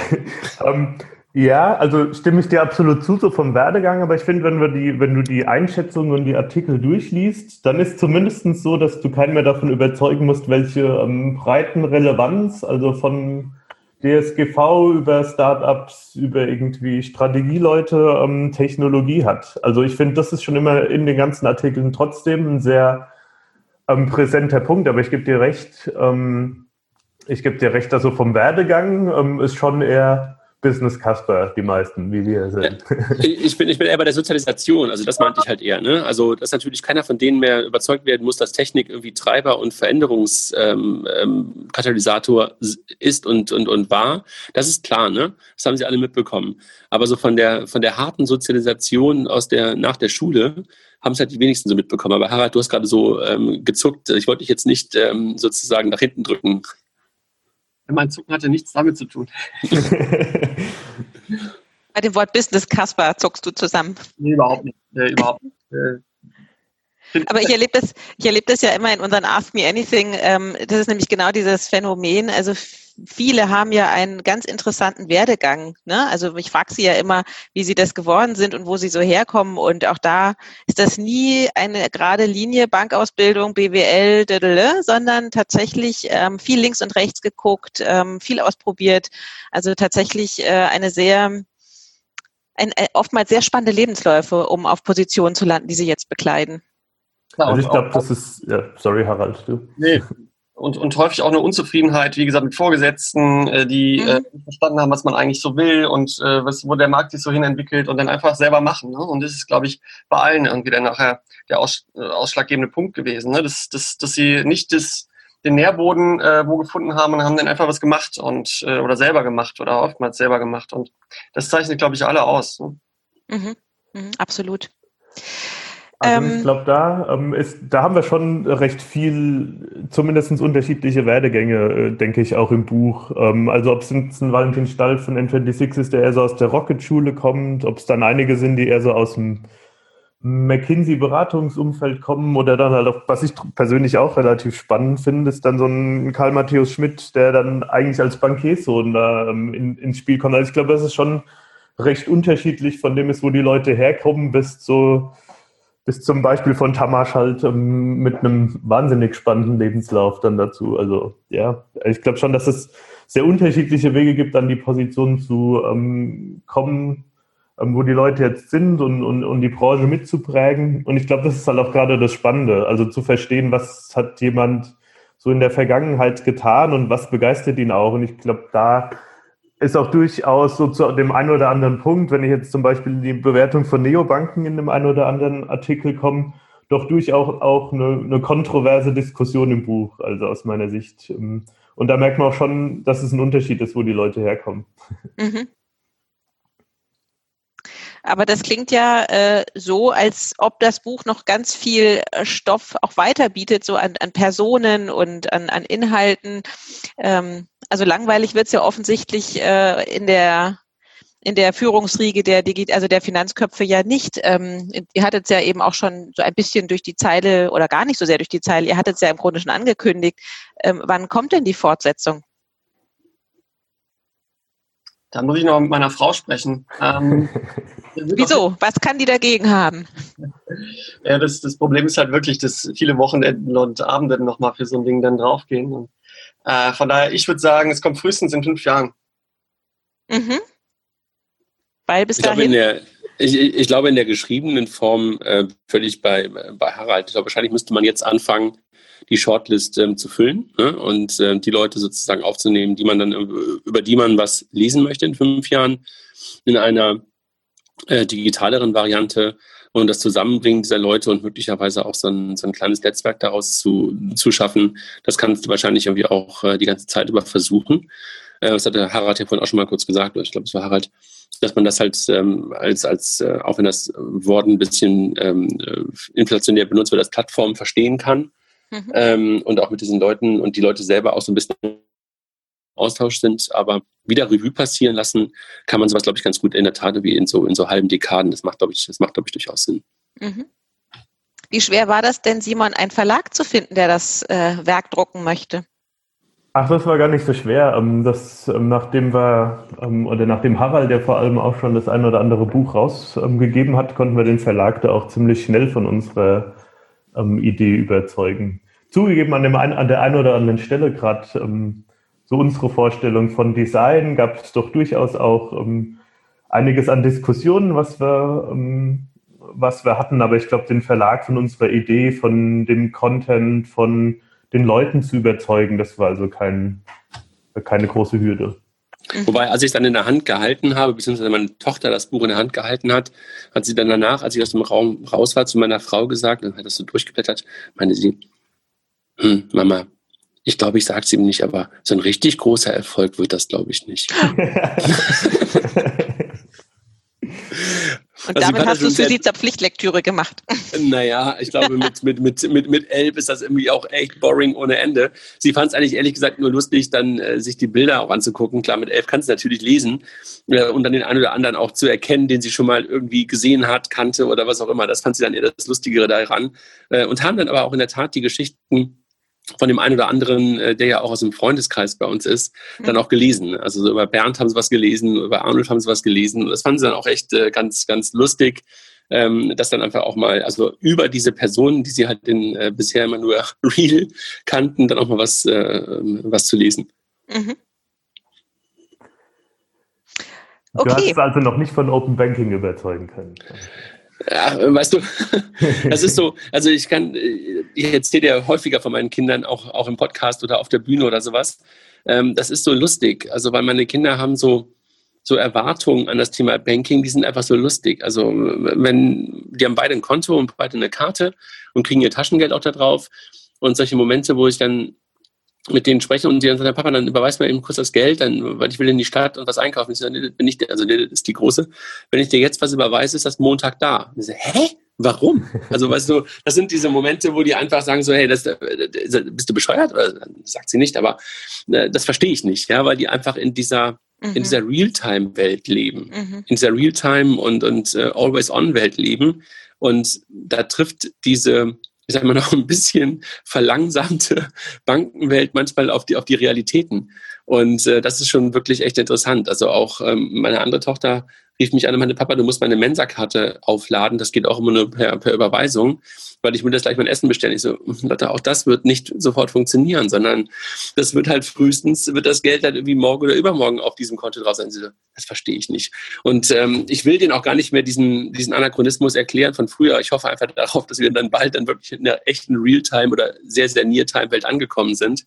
um, ähm, ja, also stimme ich dir absolut zu, so vom Werdegang, aber ich finde, wenn wir die, wenn du die Einschätzungen und die Artikel durchliest, dann ist zumindest so, dass du keinen mehr davon überzeugen musst, welche ähm, breiten Relevanz, also von DSGV über Startups, über irgendwie Strategieleute, ähm, Technologie hat. Also ich finde, das ist schon immer in den ganzen Artikeln trotzdem ein sehr ähm, präsenter Punkt, aber ich gebe dir recht, ähm, ich gebe dir recht, also vom Werdegang ähm, ist schon eher Business Casper, die meisten, wie wir sind. Ich bin, ich bin eher bei der Sozialisation, also das meinte ich halt eher. Ne? Also, dass natürlich keiner von denen mehr überzeugt werden muss, dass Technik irgendwie Treiber und Veränderungskatalysator ähm, ähm, ist und, und, und war. Das ist klar, ne? Das haben sie alle mitbekommen. Aber so von der, von der harten Sozialisation aus der, nach der Schule haben es halt die wenigsten so mitbekommen. Aber Harald, du hast gerade so ähm, gezuckt. Ich wollte dich jetzt nicht ähm, sozusagen nach hinten drücken. Mein Zucken hatte nichts damit zu tun. Bei dem Wort Business Casper zuckst du zusammen. Nee, überhaupt nicht. Äh, überhaupt nicht. Äh, aber ich erlebe das, ich erlebe das ja immer in unseren Ask Me Anything. Ähm, das ist nämlich genau dieses Phänomen. Also viele haben ja einen ganz interessanten Werdegang. Ne? Also ich frage sie ja immer, wie sie das geworden sind und wo sie so herkommen. Und auch da ist das nie eine gerade Linie, Bankausbildung, BWL, dadele, sondern tatsächlich ähm, viel links und rechts geguckt, ähm, viel ausprobiert. Also tatsächlich äh, eine sehr ein, äh, oftmals sehr spannende Lebensläufe, um auf Positionen zu landen, die sie jetzt bekleiden. Klar, also ich glaube, das ist, ja, sorry Harald, du. Nee, und, und häufig auch eine Unzufriedenheit, wie gesagt, mit Vorgesetzten, äh, die mhm. äh, verstanden haben, was man eigentlich so will und äh, was, wo der Markt sich so hin entwickelt und dann einfach selber machen. Ne? Und das ist, glaube ich, bei allen irgendwie dann nachher der aus, äh, ausschlaggebende Punkt gewesen, ne? dass, dass, dass sie nicht das, den Nährboden äh, wo gefunden haben und haben dann einfach was gemacht und äh, oder selber gemacht oder oftmals selber gemacht. Und das zeichnet, glaube ich, alle aus. Ne? Mhm. Mhm, absolut. Also ich ähm, glaube, da ähm, ist, da haben wir schon recht viel, zumindest unterschiedliche Werdegänge, äh, denke ich, auch im Buch. Ähm, also ob es ein Valentin Stall von N26 ist, der eher so aus der Rocket-Schule kommt, ob es dann einige sind, die eher so aus dem McKinsey-Beratungsumfeld kommen oder dann halt auch, was ich persönlich auch relativ spannend finde, ist dann so ein Karl Matthäus Schmidt, der dann eigentlich als Bankiersohn da ähm, in, ins Spiel kommt. Also ich glaube, das ist schon recht unterschiedlich von dem ist, wo die Leute herkommen, bis so bis zum Beispiel von Tamasch halt ähm, mit einem wahnsinnig spannenden Lebenslauf dann dazu. Also ja, ich glaube schon, dass es sehr unterschiedliche Wege gibt, an die Position zu ähm, kommen, ähm, wo die Leute jetzt sind und, und, und die Branche mitzuprägen. Und ich glaube, das ist halt auch gerade das Spannende, also zu verstehen, was hat jemand so in der Vergangenheit getan und was begeistert ihn auch. Und ich glaube, da ist auch durchaus so zu dem einen oder anderen Punkt, wenn ich jetzt zum Beispiel in die Bewertung von Neobanken in dem einen oder anderen Artikel komme, doch durchaus auch eine, eine kontroverse Diskussion im Buch, also aus meiner Sicht. Und da merkt man auch schon, dass es ein Unterschied ist, wo die Leute herkommen. Mhm. Aber das klingt ja äh, so, als ob das Buch noch ganz viel äh, Stoff auch weiter bietet, so an, an Personen und an, an Inhalten. Ähm, also langweilig wird es ja offensichtlich äh, in der in der Führungsriege der Digi also der Finanzköpfe ja nicht. Ähm, ihr hattet es ja eben auch schon so ein bisschen durch die Zeile oder gar nicht so sehr durch die Zeile. Ihr hattet es ja im Grunde schon angekündigt. Ähm, wann kommt denn die Fortsetzung? Da muss ich noch mit meiner Frau sprechen. Ähm, Wieso? Was kann die dagegen haben? Ja, das, das Problem ist halt wirklich, dass viele Wochenenden und Abende nochmal für so ein Ding dann draufgehen. Und, äh, von daher, ich würde sagen, es kommt frühestens in fünf Jahren. Mhm. Weil bis ich dahin. Glaube, der, ich, ich, glaube, in der geschriebenen Form äh, völlig bei, bei Harald. Ich glaube, wahrscheinlich müsste man jetzt anfangen, die Shortlist ähm, zu füllen ne? und äh, die Leute sozusagen aufzunehmen, die man dann über die man was lesen möchte in fünf Jahren in einer äh, digitaleren Variante und das Zusammenbringen dieser Leute und möglicherweise auch so ein, so ein kleines Netzwerk daraus zu, zu schaffen, das kannst du wahrscheinlich irgendwie auch äh, die ganze Zeit über versuchen. Äh, das hatte Harald ja vorhin auch schon mal kurz gesagt, ich glaube, es war Harald, dass man das halt ähm, als, als äh, auch wenn das Wort ein bisschen ähm, äh, inflationär benutzt wird, als Plattform verstehen kann mhm. ähm, und auch mit diesen Leuten und die Leute selber auch so ein bisschen Austausch sind, aber wieder Revue passieren lassen, kann man sowas, glaube ich, ganz gut in der Tat wie in so, in so halben Dekaden. Das macht, glaube ich, das macht, glaube ich, durchaus Sinn. Mhm. Wie schwer war das denn, Simon, einen Verlag zu finden, der das äh, Werk drucken möchte? Ach, das war gar nicht so schwer. Ähm, das, ähm, nachdem wir, ähm, oder nachdem Harald, der vor allem auch schon das ein oder andere Buch rausgegeben hat, konnten wir den Verlag da auch ziemlich schnell von unserer Idee überzeugen. Zugegeben, an, dem, an der einen oder anderen Stelle, gerade so unsere Vorstellung von Design gab es doch durchaus auch ähm, einiges an Diskussionen, was wir, ähm, was wir hatten. Aber ich glaube, den Verlag von unserer Idee, von dem Content, von den Leuten zu überzeugen, das war also kein, keine große Hürde. Mhm. Wobei, als ich es dann in der Hand gehalten habe, beziehungsweise meine Tochter das Buch in der Hand gehalten hat, hat sie dann danach, als ich aus dem Raum raus war, zu meiner Frau gesagt, dann hat das so durchgeblättert, meinte sie, hm, Mama, ich glaube, ich sage es ihm nicht, aber so ein richtig großer Erfolg wird das, glaube ich, nicht. Und also damit hast du für sie zur Pflichtlektüre gemacht. Naja, ich glaube, mit, mit, mit, mit, mit elf ist das irgendwie auch echt boring ohne Ende. Sie fand es eigentlich ehrlich gesagt nur lustig, dann äh, sich die Bilder auch anzugucken. Klar, mit elf kannst du natürlich lesen äh, und dann den einen oder anderen auch zu erkennen, den sie schon mal irgendwie gesehen hat, kannte oder was auch immer. Das fand sie dann eher das Lustigere daran. Äh, und haben dann aber auch in der Tat die Geschichten von dem einen oder anderen, äh, der ja auch aus dem Freundeskreis bei uns ist, dann auch gelesen. Also so über Bernd haben sie was gelesen, über Arnold haben sie was gelesen. Und das fanden sie dann auch echt äh, ganz, ganz lustig, ähm, das dann einfach auch mal, also über diese Personen, die sie halt in, äh, bisher immer nur real kannten, dann auch mal was, äh, was zu lesen. Mhm. Okay. Du hast es also noch nicht von Open Banking überzeugen können. Ja, weißt du, das ist so, also ich kann, ich erzähle ja häufiger von meinen Kindern, auch, auch im Podcast oder auf der Bühne oder sowas. Ähm, das ist so lustig, also weil meine Kinder haben so, so Erwartungen an das Thema Banking, die sind einfach so lustig. Also wenn, die haben beide ein Konto und beide eine Karte und kriegen ihr Taschengeld auch da drauf und solche Momente, wo ich dann mit denen spreche und die dann sagen, Papa, dann überweist mir eben kurz das Geld, dann, weil ich will in die Stadt und was einkaufen. Ich sage, bin ich, also das ist die große. Wenn ich dir jetzt was überweise, ist das Montag da. Und ich sage, hä? Warum? Also, weißt du, das sind diese Momente, wo die einfach sagen so, hey, das, das, bist du bescheuert? Oder sagt sie nicht, aber äh, das verstehe ich nicht, ja, weil die einfach in dieser, mhm. in dieser Realtime-Welt leben, mhm. in dieser Realtime und, und uh, Always-On-Welt leben. Und da trifft diese, ich sag mal, noch ein bisschen verlangsamte Bankenwelt manchmal auf die, auf die Realitäten. Und äh, das ist schon wirklich echt interessant. Also auch ähm, meine andere Tochter rief mich an und meinte, Papa, du musst meine Mensa-Karte aufladen. Das geht auch immer nur per, per Überweisung, weil ich mir das gleich mein Essen bestellen. Ich so, Lotte, auch das wird nicht sofort funktionieren, sondern das wird halt frühestens, wird das Geld halt irgendwie morgen oder übermorgen auf diesem Konto drauf sein. So, das verstehe ich nicht. Und ähm, ich will denen auch gar nicht mehr diesen, diesen Anachronismus erklären von früher. Ich hoffe einfach darauf, dass wir dann bald dann wirklich in der echten Realtime oder sehr, sehr Near-Time-Welt angekommen sind.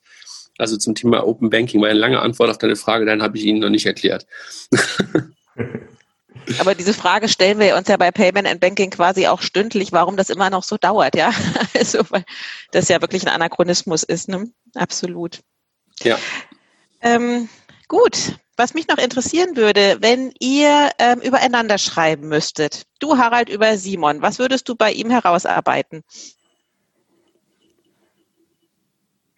Also zum Thema Open Banking war eine lange Antwort auf deine Frage, dann habe ich Ihnen noch nicht erklärt. Aber diese Frage stellen wir uns ja bei Payment and Banking quasi auch stündlich, warum das immer noch so dauert, ja. Also, weil das ja wirklich ein Anachronismus ist, ne? Absolut. Ja. Ähm, gut. Was mich noch interessieren würde, wenn ihr ähm, übereinander schreiben müsstet, du Harald über Simon, was würdest du bei ihm herausarbeiten?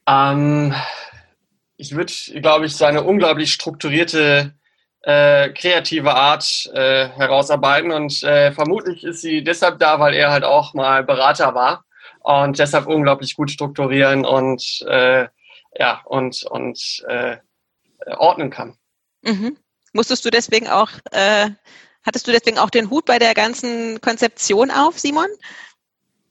Ähm, ich würde, glaube ich, seine unglaublich strukturierte äh, kreative Art äh, herausarbeiten. Und äh, vermutlich ist sie deshalb da, weil er halt auch mal Berater war und deshalb unglaublich gut strukturieren und äh, ja und und äh, ordnen kann. Mhm. Musstest du deswegen auch äh, hattest du deswegen auch den Hut bei der ganzen Konzeption auf, Simon?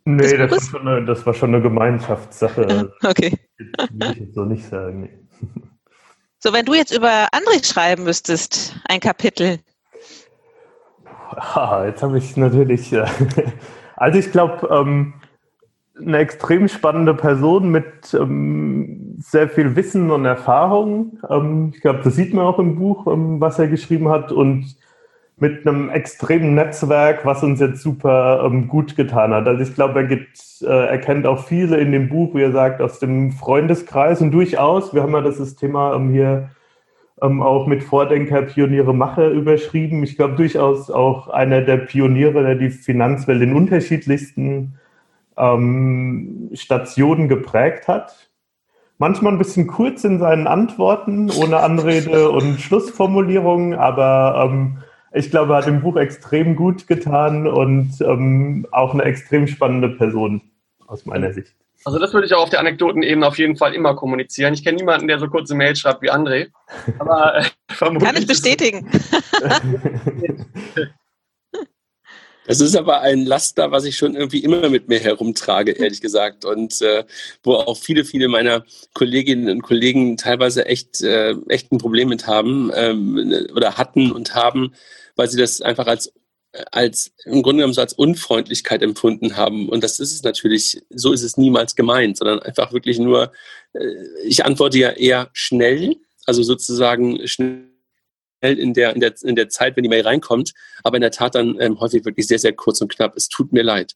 Nee, das war, schon eine, das war schon eine Gemeinschaftssache. okay. Das will ich jetzt so nicht sagen. Nee. So, wenn du jetzt über André schreiben müsstest, ein Kapitel. Ah, jetzt habe ich natürlich. Äh, also ich glaube, ähm, eine extrem spannende Person mit ähm, sehr viel Wissen und Erfahrung. Ähm, ich glaube, das sieht man auch im Buch, ähm, was er geschrieben hat. Und mit einem extremen Netzwerk, was uns jetzt super ähm, gut getan hat. Also ich glaube, er gibt, äh, er kennt auch viele in dem Buch, wie er sagt, aus dem Freundeskreis und durchaus, wir haben ja das Thema ähm, hier ähm, auch mit Vordenker, Pioniere, Macher überschrieben. Ich glaube durchaus auch einer der Pioniere, der die Finanzwelt in unterschiedlichsten ähm, Stationen geprägt hat. Manchmal ein bisschen kurz in seinen Antworten, ohne Anrede und Schlussformulierungen, aber ähm, ich glaube, er hat dem Buch extrem gut getan und ähm, auch eine extrem spannende Person aus meiner Sicht. Also das würde ich auch auf der Anekdotenebene auf jeden Fall immer kommunizieren. Ich kenne niemanden, der so kurze Mails schreibt wie André. Aber äh, vermutlich. Kann ich bestätigen. Es ist aber ein Laster, was ich schon irgendwie immer mit mir herumtrage, ehrlich gesagt. Und äh, wo auch viele, viele meiner Kolleginnen und Kollegen teilweise echt, äh, echt ein Problem mit haben ähm, oder hatten und haben, weil sie das einfach als als im Grunde genommen so als Unfreundlichkeit empfunden haben. Und das ist es natürlich, so ist es niemals gemeint, sondern einfach wirklich nur, äh, ich antworte ja eher schnell, also sozusagen schnell in der, in der, in der Zeit, wenn die Mail reinkommt, aber in der Tat dann ähm, häufig wirklich sehr, sehr kurz und knapp. Es tut mir leid.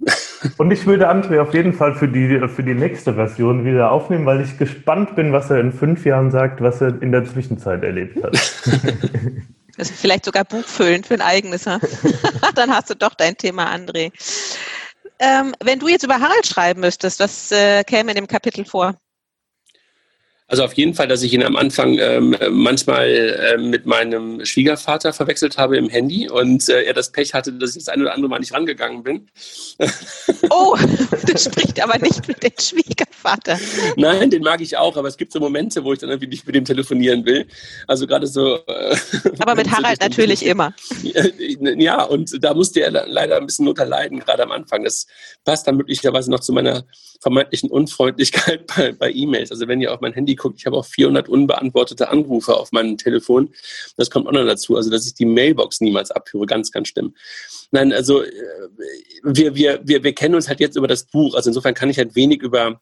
Und ich würde André auf jeden Fall für die, für die nächste Version wieder aufnehmen, weil ich gespannt bin, was er in fünf Jahren sagt, was er in der Zwischenzeit erlebt hat. Das ist vielleicht sogar buchfüllend für ein eigenes. Dann hast du doch dein Thema, André. Ähm, wenn du jetzt über Harald schreiben müsstest, was äh, käme in dem Kapitel vor? Also auf jeden Fall, dass ich ihn am Anfang ähm, manchmal äh, mit meinem Schwiegervater verwechselt habe im Handy und äh, er das Pech hatte, dass ich das ein oder andere Mal nicht rangegangen bin. Oh, du sprichst aber nicht mit dem Schwiegervater. Nein, den mag ich auch, aber es gibt so Momente, wo ich dann irgendwie nicht mit dem telefonieren will. Also gerade so. Äh, aber mit Harald natürlich immer. Ja, und da musste er leider ein bisschen unterleiden, gerade am Anfang. Das passt dann möglicherweise noch zu meiner vermeintlichen Unfreundlichkeit bei, bei E-Mails. Also wenn ihr auf mein Handy guckt, ich habe auch 400 unbeantwortete Anrufe auf meinem Telefon. Das kommt auch noch dazu. Also dass ich die Mailbox niemals abhöre, ganz, ganz schlimm. Nein, also äh, wir, wir, wir, wir kennen uns halt jetzt über das Buch. Also insofern kann ich halt wenig über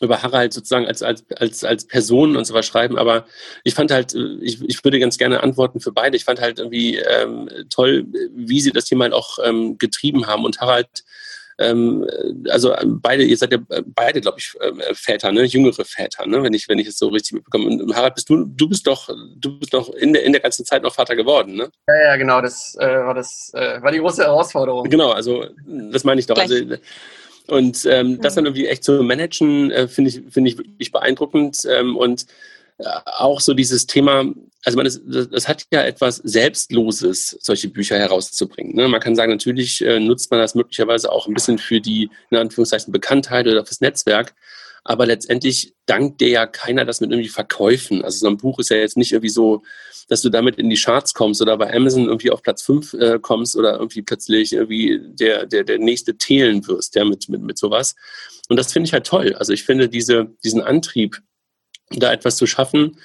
über Harald sozusagen als, als, als, als Person und so was schreiben, aber ich fand halt, äh, ich, ich würde ganz gerne antworten für beide. Ich fand halt irgendwie ähm, toll, wie sie das hier mal auch ähm, getrieben haben und Harald ähm, also ähm, beide, ihr seid ja äh, beide, glaube ich, ähm, äh, Väter, ne? jüngere Väter, ne? wenn ich, wenn ich es so richtig mitbekomme. Und Harald, bist du, du bist doch, du bist doch in der, in der ganzen Zeit noch Vater geworden, ne? Ja, ja, genau, das äh, war das, äh, war die große Herausforderung. Genau, also das meine ich doch. Also, und ähm, das dann irgendwie echt zu managen, äh, finde ich, finde ich wirklich beeindruckend. Ähm, und auch so dieses Thema, also man, das, das hat ja etwas Selbstloses, solche Bücher herauszubringen. Ne? Man kann sagen, natürlich äh, nutzt man das möglicherweise auch ein bisschen für die, in Anführungszeichen, Bekanntheit oder fürs Netzwerk. Aber letztendlich dankt dir ja keiner das mit irgendwie Verkäufen. Also so ein Buch ist ja jetzt nicht irgendwie so, dass du damit in die Charts kommst oder bei Amazon irgendwie auf Platz 5 äh, kommst oder irgendwie plötzlich irgendwie der, der, der nächste Thelen wirst, ja, mit, mit, mit sowas. Und das finde ich halt toll. Also ich finde diese, diesen Antrieb, da etwas zu schaffen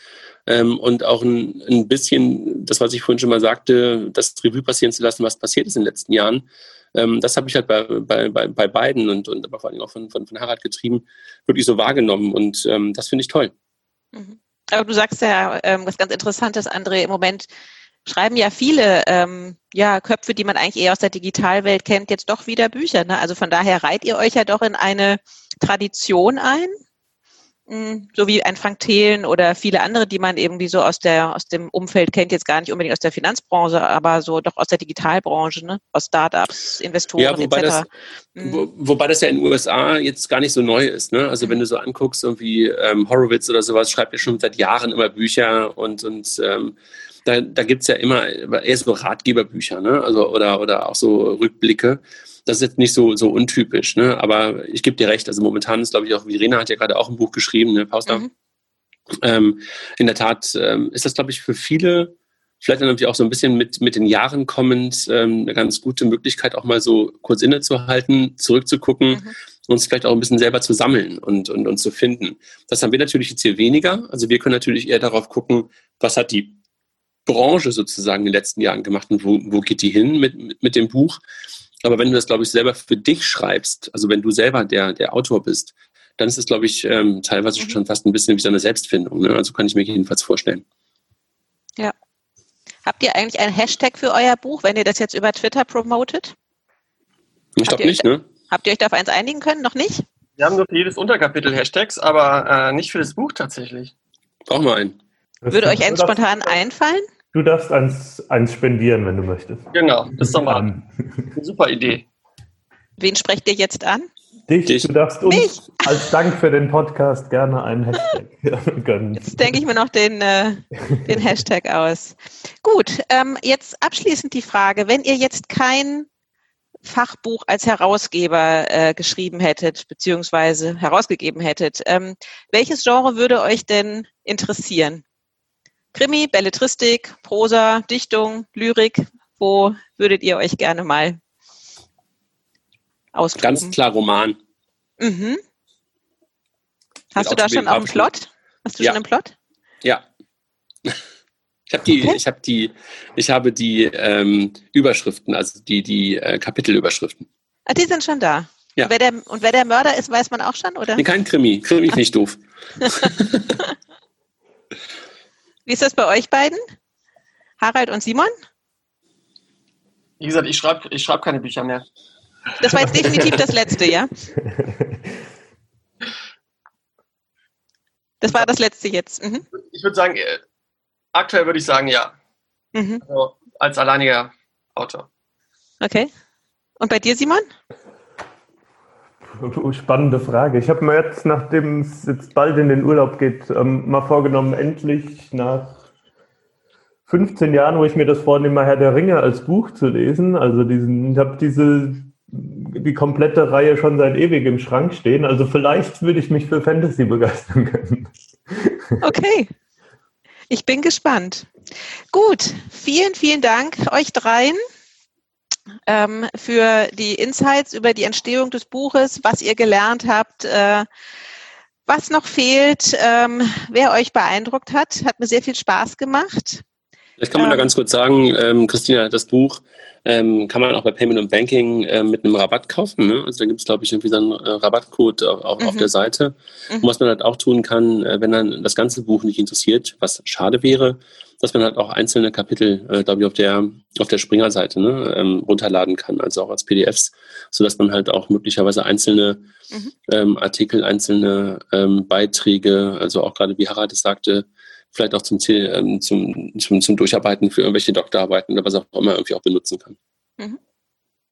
ähm, und auch ein, ein bisschen, das, was ich vorhin schon mal sagte, das Revue passieren zu lassen, was passiert ist in den letzten Jahren. Ähm, das habe ich halt bei, bei, bei, bei beiden und, und aber vor allem auch von, von, von Harald getrieben, wirklich so wahrgenommen und ähm, das finde ich toll. Mhm. Aber du sagst ja ähm, was ganz Interessantes, André, im Moment schreiben ja viele ähm, ja, Köpfe, die man eigentlich eher aus der Digitalwelt kennt, jetzt doch wieder Bücher. Ne? Also von daher reiht ihr euch ja doch in eine Tradition ein, so wie ein Frank Thelen oder viele andere, die man irgendwie so aus der aus dem Umfeld kennt, jetzt gar nicht unbedingt aus der Finanzbranche, aber so doch aus der Digitalbranche, ne? aus Startups, Investoren ja, wobei etc. Das, mhm. wo, wobei das ja in den USA jetzt gar nicht so neu ist. Ne? Also mhm. wenn du so anguckst, irgendwie ähm, Horowitz oder sowas schreibt ja schon seit Jahren immer Bücher und und ähm, da, da gibt es ja immer eher so Ratgeberbücher, ne? Also oder oder auch so Rückblicke das ist jetzt nicht so, so untypisch, ne? aber ich gebe dir recht. Also momentan ist, glaube ich, auch, Verena hat ja gerade auch ein Buch geschrieben, ne, Pauster. Mhm. Ähm, in der Tat ähm, ist das, glaube ich, für viele vielleicht dann natürlich auch so ein bisschen mit, mit den Jahren kommend ähm, eine ganz gute Möglichkeit, auch mal so kurz innezuhalten, zurückzugucken mhm. uns vielleicht auch ein bisschen selber zu sammeln und, und, und zu finden. Das haben wir natürlich jetzt hier weniger. Also wir können natürlich eher darauf gucken, was hat die Branche sozusagen in den letzten Jahren gemacht und wo, wo geht die hin mit, mit, mit dem Buch. Aber wenn du das, glaube ich, selber für dich schreibst, also wenn du selber der, der Autor bist, dann ist es, glaube ich, ähm, teilweise mhm. schon fast ein bisschen wie so eine Selbstfindung. Ne? Also kann ich mir jedenfalls vorstellen. Ja. Habt ihr eigentlich einen Hashtag für euer Buch, wenn ihr das jetzt über Twitter promotet? Ich glaube nicht, ne? Habt ihr euch da auf eins einigen können? Noch nicht? Wir haben nur für jedes Unterkapitel Hashtags, aber äh, nicht für das Buch tatsächlich. Brauchen wir einen. Würde euch eins spontan einfallen? Du darfst eins, eins spendieren, wenn du möchtest. Genau, das ist doch mal eine super Idee. Wen sprecht ihr jetzt an? Dich, Dich. du darfst uns Mich? als Dank für den Podcast gerne einen Hashtag gönnen. Jetzt denke ich mir noch den, äh, den Hashtag aus. Gut, ähm, jetzt abschließend die Frage, wenn ihr jetzt kein Fachbuch als Herausgeber äh, geschrieben hättet, beziehungsweise herausgegeben hättet, ähm, welches Genre würde euch denn interessieren? Krimi, Belletristik, Prosa, Dichtung, Lyrik, wo würdet ihr euch gerne mal austoben? Ganz klar Roman. Mhm. Hast du da schon auch einen Plot? Hast du ja. schon einen Plot? Ja. Ich habe die, okay. ich habe die, ich habe die ähm, Überschriften, also die, die äh, Kapitelüberschriften. Ah, die sind schon da. Ja. Und wer, der, und wer der Mörder ist, weiß man auch schon, oder? Nee, kein Krimi. Krimi ist nicht doof. Wie ist das bei euch beiden? Harald und Simon? Wie gesagt, ich schreibe ich schreib keine Bücher mehr. Das war jetzt definitiv das letzte, ja? Das war das letzte jetzt. Mhm. Ich würde sagen, äh, aktuell würde ich sagen, ja. Mhm. Also als alleiniger Autor. Okay. Und bei dir, Simon? Spannende Frage. Ich habe mir jetzt, nachdem es jetzt bald in den Urlaub geht, ähm, mal vorgenommen, endlich nach 15 Jahren, wo ich mir das vornehme, Herr der Ringe als Buch zu lesen. Also diesen, ich habe diese die komplette Reihe schon seit ewig im Schrank stehen. Also vielleicht würde ich mich für Fantasy begeistern können. Okay. Ich bin gespannt. Gut, vielen, vielen Dank euch dreien ähm, für die Insights über die Entstehung des Buches, was ihr gelernt habt, äh, was noch fehlt, ähm, wer euch beeindruckt hat. Hat mir sehr viel Spaß gemacht. Vielleicht kann man ähm, da ganz kurz sagen, ähm, Christina, das Buch ähm, kann man auch bei Payment und Banking äh, mit einem Rabatt kaufen. Ne? Also da gibt es, glaube ich, irgendwie so einen äh, Rabattcode auf, mhm. auf, der Seite. Mhm. Und was man halt auch tun kann, äh, wenn dann das ganze Buch nicht interessiert, was schade wäre, dass man halt auch einzelne Kapitel, äh, glaube ich, auf der, auf der Springer-Seite ne, ähm, runterladen kann, also auch als PDFs, sodass man halt auch möglicherweise einzelne mhm. ähm, Artikel, einzelne ähm, Beiträge, also auch gerade wie Harald es sagte, vielleicht auch zum Ziel, ähm, zum, zum, zum Durcharbeiten für irgendwelche Doktorarbeiten oder was auch immer irgendwie auch benutzen kann. Mhm.